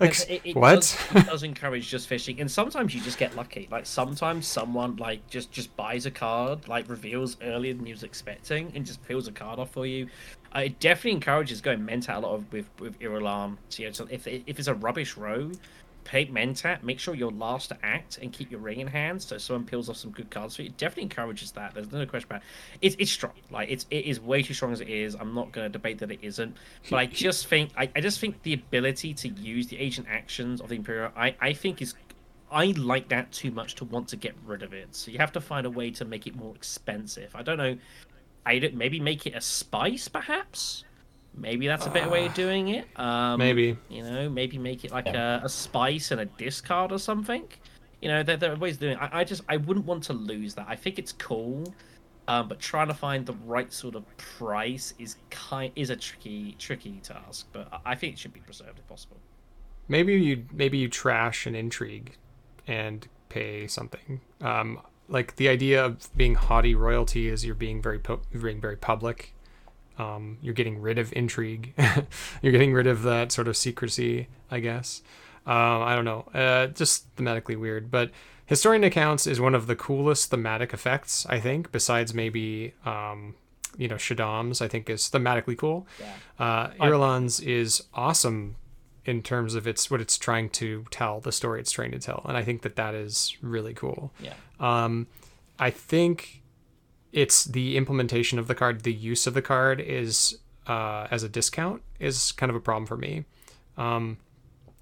like, it, it what? Does, it does encourage just fishing, and sometimes you just get lucky. Like sometimes someone like just just buys a card, like reveals earlier than you was expecting, and just peels a card off for you. Uh, it definitely encourages going mental a lot of with with Irulan. So, you know, so if if it's a rubbish row, pay Mentat, make sure you're last to act and keep your ring in hand so someone peels off some good cards for you. It definitely encourages that. There's no question about it. It's, it's strong. Like it's it is way too strong as it is. I'm not gonna debate that it isn't. But I just *laughs* think I, I just think the ability to use the agent actions of the Imperial I, I think is I like that too much to want to get rid of it. So you have to find a way to make it more expensive. I don't know. I maybe make it a spice perhaps Maybe that's a better way of ah. doing it. Um, maybe you know, maybe make it like yeah. a, a, spice and a discard or something. You know, there, there are ways of doing. It. I, I just I wouldn't want to lose that. I think it's cool, um, but trying to find the right sort of price is kind is a tricky tricky task. But I think it should be preserved if possible. Maybe you maybe you trash an intrigue, and pay something. Um, like the idea of being haughty royalty is you're being very pu- being very public um, you're getting rid of intrigue. *laughs* you're getting rid of that sort of secrecy, I guess. Um, I don't know. Uh, just thematically weird. But Historian Accounts is one of the coolest thematic effects, I think, besides maybe, um, you know, Shaddam's, I think, is thematically cool. Yeah. Uh, Irulan's is awesome in terms of its what it's trying to tell, the story it's trying to tell. And I think that that is really cool. Yeah. Um, I think it's the implementation of the card, the use of the card is uh, as a discount is kind of a problem for me. Um,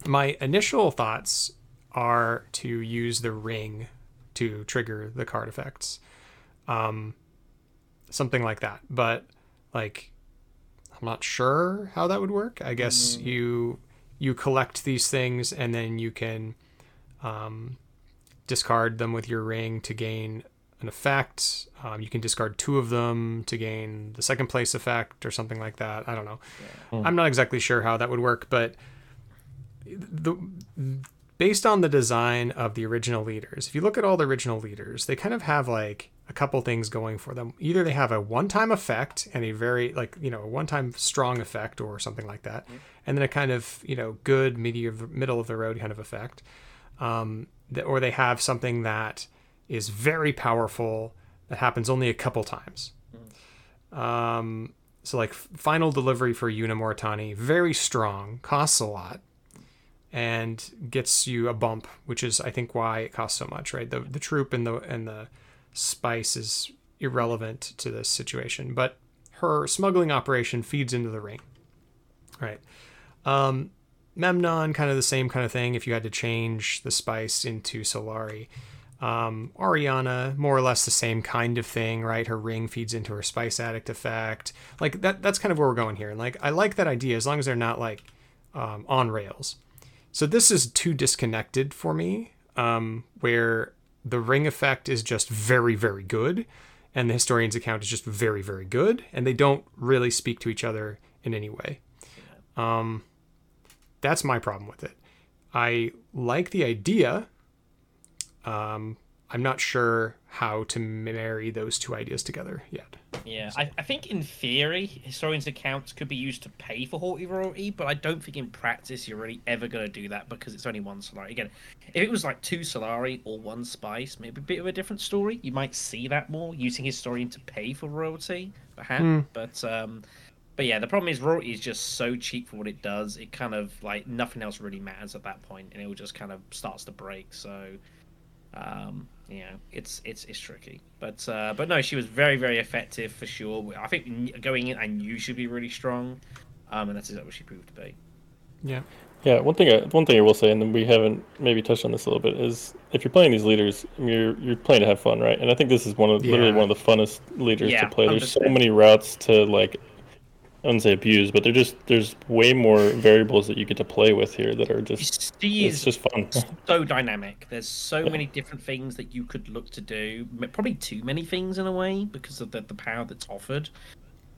my initial thoughts are to use the ring to trigger the card effects, um, something like that. But like, I'm not sure how that would work. I guess mm-hmm. you you collect these things and then you can um, discard them with your ring to gain an effect. Um, you can discard two of them to gain the second place effect or something like that. I don't know. Yeah. Mm. I'm not exactly sure how that would work, but the based on the design of the original leaders, if you look at all the original leaders, they kind of have like a couple things going for them. Either they have a one-time effect and a very like you know a one-time strong effect or something like that, mm. and then a kind of you know good middle of the road kind of effect, um, or they have something that is very powerful that happens only a couple times. Um, so like final delivery for Yuna Moritani, very strong, costs a lot, and gets you a bump, which is I think why it costs so much, right? The the troop and the and the spice is irrelevant to this situation, but her smuggling operation feeds into the ring, right? Um, Memnon, kind of the same kind of thing. If you had to change the spice into Solari, um, Oriana, more or less the same kind of thing, right? Her ring feeds into her spice addict effect. Like that. That's kind of where we're going here. And like I like that idea as long as they're not like um, on rails. So this is too disconnected for me, um, where the ring effect is just very very good, and the historian's account is just very very good, and they don't really speak to each other in any way. Um, that's my problem with it. I like the idea. Um, I'm not sure how to marry those two ideas together yet. Yeah, I, I think in theory, historians' accounts could be used to pay for haughty royalty, but I don't think in practice you're really ever going to do that because it's only one Solari. Again, if it was like two Solari or one Spice, maybe a bit of a different story. You might see that more using historian to pay for royalty, perhaps. Mm. But um, but yeah, the problem is royalty is just so cheap for what it does. It kind of like nothing else really matters at that point, and it will just kind of starts to break. So um, you know, it's it's it's tricky. But uh, but no, she was very very effective for sure. I think going in, I knew she'd be really strong, um, and that's exactly what she proved to be. Yeah. Yeah, one thing I, one thing I will say, and then we haven't maybe touched on this a little bit, is if you're playing these leaders, you're you're playing to have fun, right? And I think this is one of literally one of the funnest leaders Yeah, to play. There's so 100%. many routes to like, I wouldn't say abuse, but they're just there's way more variables that you get to play with here that are just it's just fun. so dynamic. There's so many different things that you could look to do. Probably too many things in a way because of the, the power that's offered.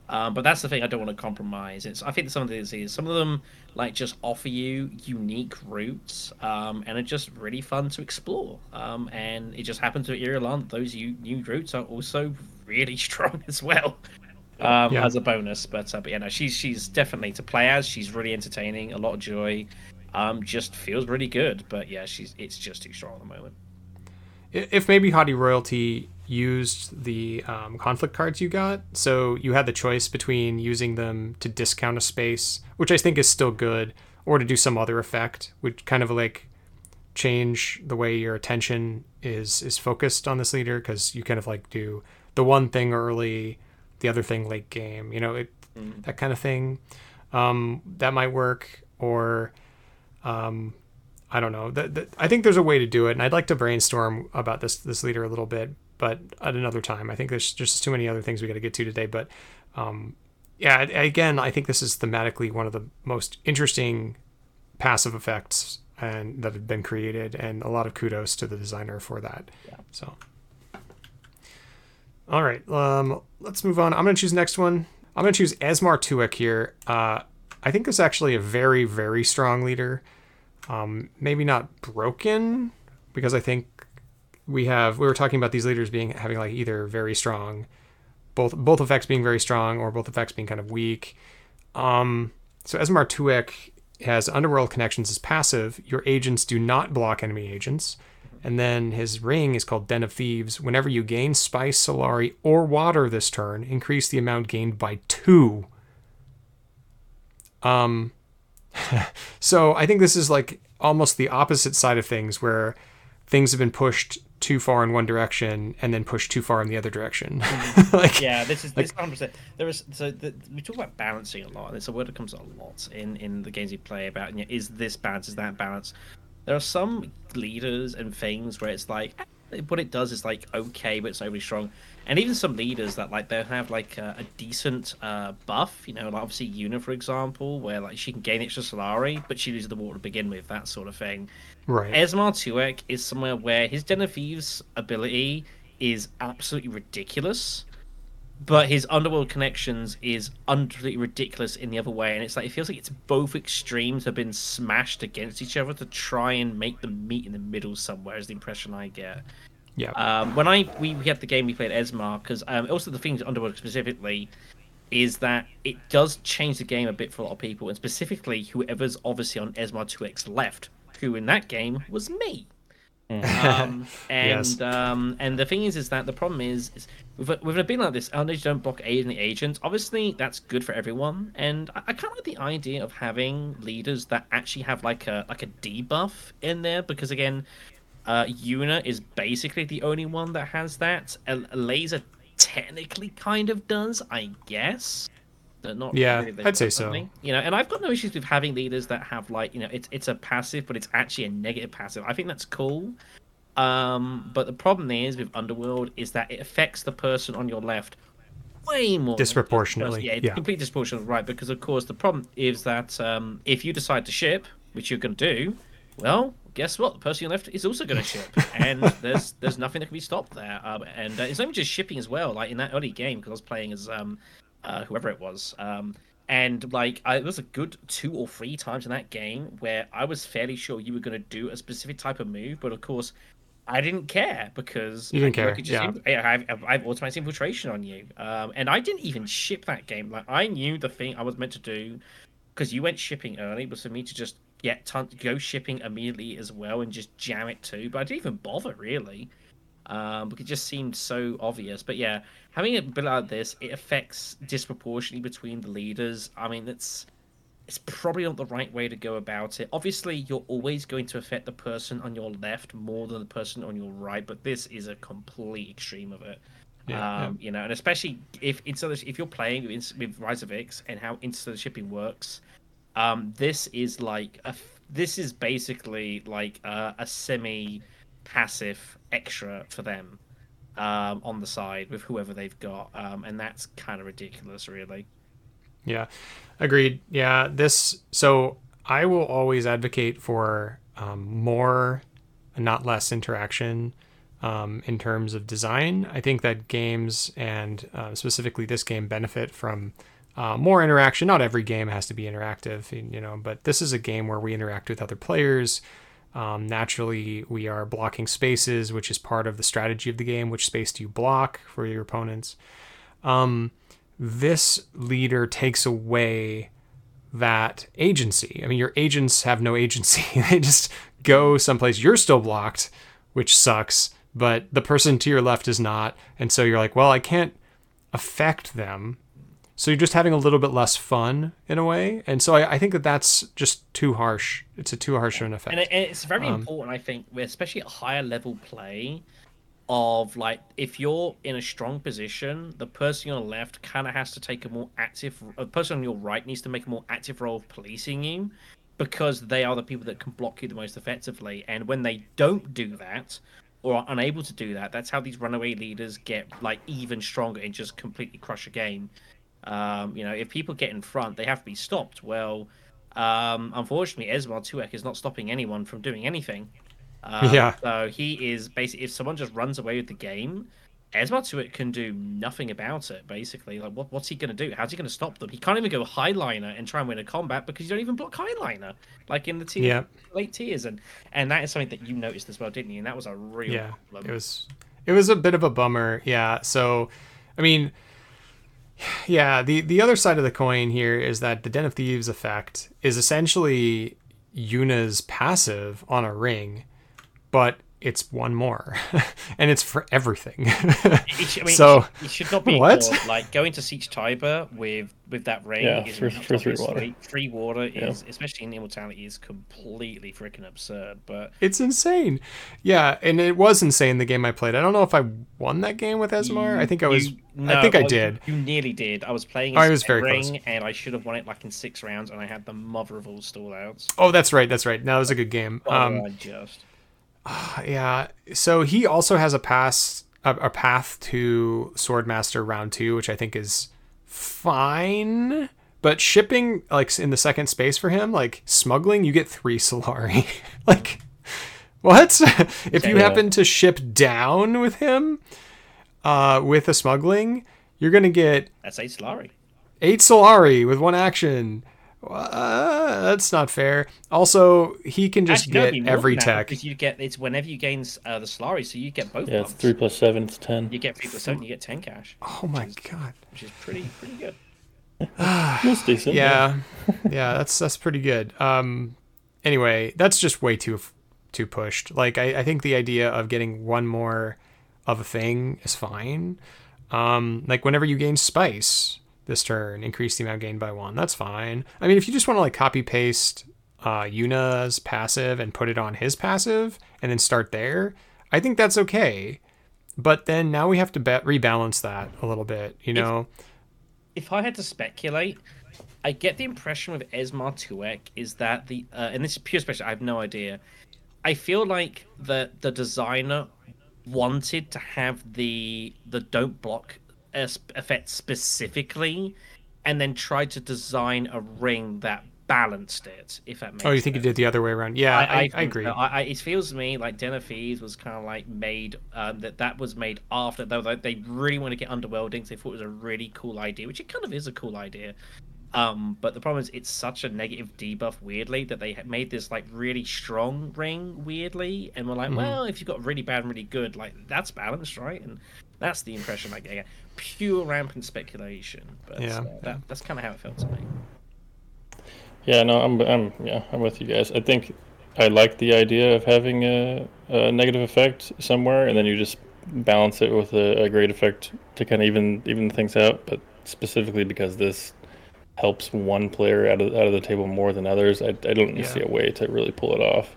Um, but that's the thing I don't want to compromise. It's I think some of these is some of them like just offer you unique routes um, and are just really fun to explore. Um, and it just happens to Irulan those u- new routes are also really *laughs* strong as well. Um, Yeah. as a bonus, but uh, but yeah, no, she's she's definitely to play as. She's really entertaining, a lot of joy. Um, just feels really good, but yeah, she's it's just too strong at the moment. If maybe Haughty Royalty used the um, conflict cards you got, so you had the choice between using them to discount a space, which I think is still good, or to do some other effect, which kind of like change the way your attention is is focused on this leader because you kind of like do the one thing early, the other thing late game, you know, it, that kind of thing. Um, that might work, or um, I don't know. That, that, I think there's a way to do it, and I'd like to brainstorm about this this leader a little bit, but at another time. I think there's just too many other things we got to get to today. But um, yeah, again, I think this is thematically one of the most interesting passive effects and that have been created, and a lot of kudos to the designer for that. Yeah. So, all right, um, let's move on. I'm gonna choose next one. I'm gonna choose Esmar Tuek here. Uh, I think is actually a very very strong leader um, maybe not broken because I think we have we were talking about these leaders being having like either very strong, both both effects being very strong or both effects being kind of weak. Um, so Esmar Tuek has underworld connections as passive. Your agents do not block enemy agents. And then his ring is called Den of Thieves. Whenever you gain spice, Solari, or water this turn, increase the amount gained by two. Um, *laughs* so I think this is like almost the opposite side of things where things have been pushed too far in one direction and then pushed too far in the other direction. *laughs* like Yeah, this is this hundred percent. There is so the, we talk about balancing a lot, and it's a word that comes up a lot in in the games you play about. You know, is this balance? Is that balance? There are some leaders and things where it's like what it does is like okay, but it's overly strong. And even some leaders that like they'll have like a, a decent uh, buff, you know, like obviously Yuna for example, where like she can gain extra Solari, but she loses the water to begin with, that sort of thing. right. Esmar Tuek is somewhere where his Den of Thieves ability is absolutely ridiculous, but his Underworld connections is utterly ridiculous in the other way. And it's like it feels like it's both extremes have been smashed against each other to try and make them meet in the middle somewhere. Is the impression I get. yeah. Um, when I we, we had the game we played Esmar because um, also the things Underworld specifically is that it does change the game a bit for a lot of people, and specifically whoever's obviously on Esmar Tuek's left, who in that game was me. um, *laughs* and Yes. um, and the thing is, is that the problem is, is with a, with a bit like this, Eldritch don't block aid and the agents. Obviously, that's good for everyone, and I, I kind of like the idea of having leaders that actually have like a like a debuff in there, because again, uh, Yuna is basically the only one that has that. A, a laser technically kind of does, I guess. They're not Yeah, really I'd say so. You know, and I've got no issues with having leaders that have like you know it's it's a passive, but it's actually a negative passive. I think that's cool. Um, but the problem is with Underworld is that it affects the person on your left way more than it does the person- Disproportionately, Yeah, yeah. completely disproportionate, right? Because of course the problem is that um, if you decide to ship, which you're going to do, well, guess what? The person on your left is also going to ship, *laughs* and there's there's nothing that can be stopped there. Um, and uh, it's not even just shipping as well. Like in that early game, because I was playing as um, uh, whoever it was. Um, and like, I, it was a good two or three times in that game where I was fairly sure you were going to do a specific type of move, but of course, I didn't care because You didn't I knew I care, could just yeah. inf- I have, I have automatic infiltration on you, um, and I didn't even ship that game. Like I knew the thing I was meant to do because you went shipping early was for me to just get ton- go shipping immediately as well and just jam it too. But I didn't even bother really um, because it just seemed so obvious. But yeah, having a bit like this, it affects disproportionately between the leaders. I mean, it's it's probably not the right way to go about it. Obviously, you're always going to affect the person on your left more than the person on your right, but this is a complete extreme of it. Yeah, um, You know, and especially if if you're playing with, with Rise of Ix and how instant shipping works, um, this is like a this is basically like a, a semi passive extra for them um, on the side with whoever they've got, um, and that's kind of ridiculous, really. Yeah, agreed. Yeah, this. So I will always advocate for um, more, not less interaction um, in terms of design. I think that games and uh, specifically this game benefit from uh, more interaction. Not every game has to be interactive, you know, but this is a game where we interact with other players. Um, naturally, we are blocking spaces, which is part of the strategy of the game. Which space do you block for your opponents? Um, this leader takes away that agency. I mean, your agents have no agency. *laughs* they just go someplace. You're still blocked, which sucks, but the person to your left is not. And so you're like, well, I can't affect them. So you're just having a little bit less fun in a way. And so I, I think that that's just too harsh. It's a too harsh of an effect. And, it, and it's very Um, important, I think, with- especially at higher level play, of like if you're in a strong position, the person on the left kind of has to take a more active. The person on your right needs to make a more active role of policing you, because they are the people that can block you the most effectively. And when they don't do that, or are unable to do that, that's how these runaway leaders get like even stronger and just completely crush a game. Um, you know, if people get in front, they have to be stopped. Well, um, unfortunately, Esmar Tuek is not stopping anyone from doing anything. Um, Yeah. So he is basically, if someone just runs away with the game, Esmar Tuek can do nothing about it. Basically, like what, what's he going to do? How's he going to stop them? He can't even go Heighliner and try and win a combat because you don't even block Heighliner, like in the tier, Yeah. late tiers, and and that is something that you noticed as well, didn't you? And that was a real yeah problem. it was it was a bit of a bummer yeah so i mean yeah the the other side of the coin here is that the den of thieves effect is essentially yuna's passive on a ring but it's one more *laughs* and it's for everything *laughs* It should, I mean, so it should, it should not be what? ignored. like going to Sietch Tabr with with that ring. Yeah, is for- for free water. Free water Yeah. is, especially in Immortality, is completely freaking absurd. But it's insane yeah and it was insane the game i played i don't know if i won that game with esmar i think i was you- i think i well, did You nearly did. I was playing. Oh, as it was very ring, close. and I should have won it like in six rounds, and I had the mother of all stall outs. oh that's right that's right Now that was a good game Oh, um I just. Yeah. So he also has a pass a, a path to Swordmaster round two, which I think is fine. But shipping like in the second space for him, like smuggling, you get three Solari. *laughs* like what? *laughs* if you happen to ship down with him, uh, with a smuggling, you're gonna get That's eight Solari. eight Solari with one action. Uh, that's not fair. Also, he can just Actually, no, it'd be get more every than tech. because you get it's whenever you gain uh, the Solari, so you get both. Yeah, it's three plus seven. It's ten. You get three plus seven, you get ten cash, Oh my god. which is pretty pretty good. *sighs* That's decent. yeah *laughs* yeah that's that's pretty good um anyway that's just way too too pushed like I, I think the idea of getting one more of a thing is fine um like whenever you gain spice this turn increase the amount gained by one that's fine i mean if you just want to like copy paste uh yuna's passive and put it on his passive and then start there i think that's okay but then now we have to rebalance that a little bit you know if I had to speculate, I get the impression with Esmar Tuek is that the uh, and this is pure speculation. I have no idea. I feel like the the designer wanted to have the the don't block effect specifically, and then tried to design a ring that balanced it. If that makes. Oh, you think sense. you did the other way around? Yeah, I, I, I, think agree. so. I, I, it feels to me like Den of Thieves was kind of like made um, that that was made after though they really want to get underworlding. So they thought it was a really cool idea, which it kind of is a cool idea. Um, but the problem is it's such a negative debuff weirdly that they made this like really strong ring weirdly, and we're like, Mhm. well, if you've got really bad and really good, like that's balanced, right? And that's the impression I get. Pure rampant speculation, but Yeah, uh, that, that's kind of how it felt to me. Yeah, no, I'm, I'm, yeah, I'm with you guys. I think I like the idea of having a, a negative effect somewhere, and then you just balance it with a, a great effect to kind of even even things out. But specifically because this helps one player out of out of the table more than others, I, I don't Yeah. see a way to really pull it off.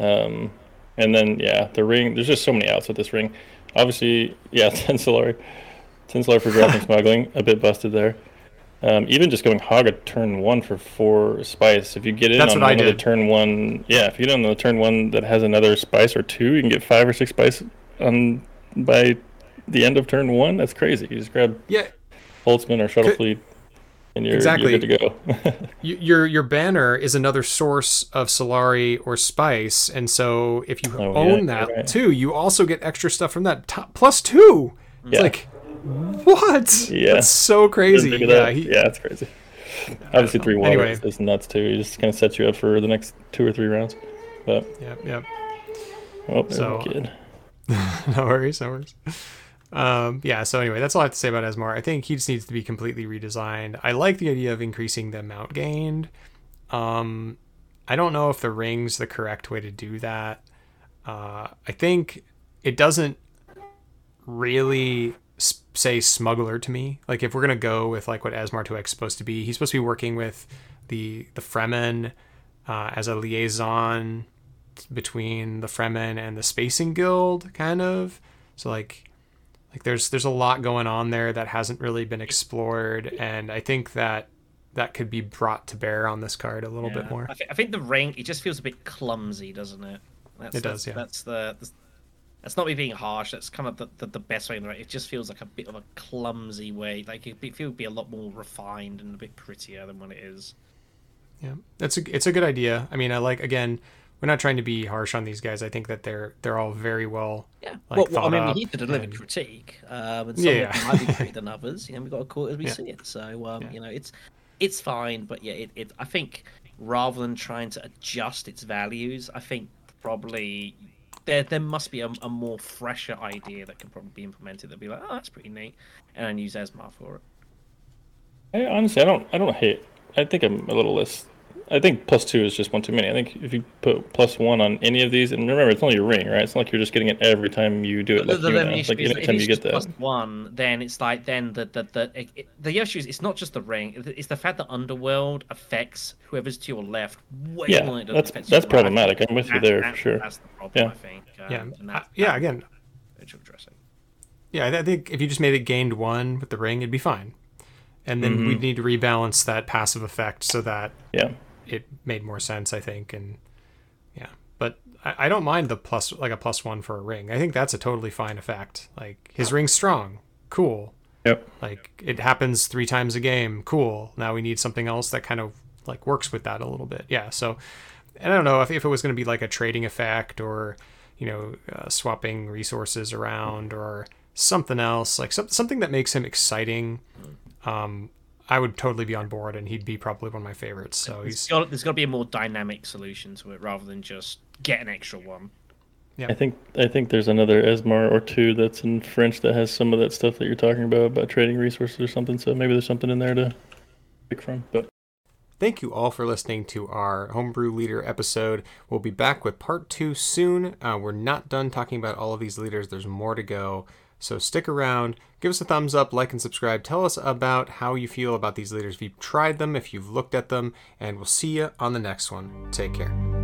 Um, and then yeah, the ring. There's just so many outs with this ring. Obviously, yeah, *laughs* Tensolar, Tensolar for grappling *laughs* smuggling, a bit busted there. Um, even just going Hagga turn one for four spice. If you get in That's on what one the turn one, yeah, if you get on the turn one that has another spice or two, you can get five or six spice on by the end of turn one. That's crazy. You just grab Yeah, Holtzman or Shuttle Could- Fleet, and you're, Exactly. you're good to go. *laughs* your your banner is another source of Solari or Spice, and so if you Oh, own you're that right. too, you also get extra stuff from that top, plus two. It's Yeah. like what? Yeah. That's so crazy. Yeah, he, yeah, it's crazy. Obviously, three water Anyway. is, nuts too. He just kind of sets you up for the next two or three rounds. But yeah, yeah. oh, So- kid. *laughs* no worries, no worries. Um, yeah, so anyway, that's all I have to say about Esmar. I think he just needs to be completely redesigned. I like the idea of increasing the amount gained. Um, I don't know if the ring's the correct way to do that. Uh, I think it doesn't really say smuggler to me. Like if we're gonna go with like what Esmar Tuek is supposed to be, he's supposed to be working with the the Fremen uh, as a liaison between the Fremen and the Spacing Guild, kind of. So like, like there's there's a lot going on there that hasn't really been explored, and I think that that could be brought to bear on this card a little bit more. I, th- I think the ring it just feels a bit clumsy, doesn't it? That's, It that's, does, yeah. That's the, the that's not me being harsh. That's kind of the, the, the best way. in the right. It just feels like a bit of a clumsy way. Like it, it would be a lot more refined and a bit prettier than what it is. Yeah, it's a it's a good idea. I mean, I like again, we're not trying to be harsh on these guys. I think that they're they're all very well. Yeah. Like, well, well, I mean, we need to deliver and- critique, um, and some Yeah, of might be *laughs* greater than others. You know, we've got to call it as we Yeah. see it. So, um, Yeah. you know, it's it's fine, but yeah, it, it I think rather than trying to adjust its values, I think probably there there must be a, a more fresher idea that can probably be implemented. That'd be like, oh, that's pretty neat, and then use Esmar for it. I, honestly, I don't. I don't hate. I think I'm a little less. I think plus two is just one too many. I think if you put plus one on any of these, and remember, it's only a ring, right? It's not like you're just getting it every time you do it. The, Like, the, you the know, like is that anytime if you get just that. plus one, then it's like then the the the it, it- the issue is it's not just the ring; it's the fact that Underworld affects whoever's to your left way Yeah, more than it that's- affects that's your right. problematic. I'm with you That- there for sure. That's the problem, Yeah. I think. Um, Yeah, and I- that, yeah. Again, we should address it. yeah. I I think if you just made it gained one with the ring, it'd be fine. And then Mhm. we'd need to rebalance that passive effect so that Yeah, it made more sense. I think, and yeah, but I, I don't mind the plus like a plus one for a ring. I think that's a totally fine effect. Like his ring's strong, cool. yep. Like it happens three times a game, cool. Now we need something else that kind of like works with that a little bit. Yeah. So, and I don't know if, if it was going to be like a trading effect or you know uh, swapping resources around or something else like some, something that makes him exciting. Um, I would totally be on board, and he'd be probably one of my favorites. So There's he's got, there's got to be a more dynamic solution to it rather than just get an extra one. Yeah. I think I think there's another Esmar or two that's in French that has some of that stuff that you're talking about about trading resources or something. So maybe there's something in there to pick from. But Thank you all for listening to our Homebrew Leader episode. We'll be back with part two soon. Uh, we're not done talking about all of these leaders, there's more to go. So stick around, give us a thumbs up, like, and subscribe. Tell us about how you feel about these leaders, if you've tried them, if you've looked at them, and we'll see you on the next one. Take care.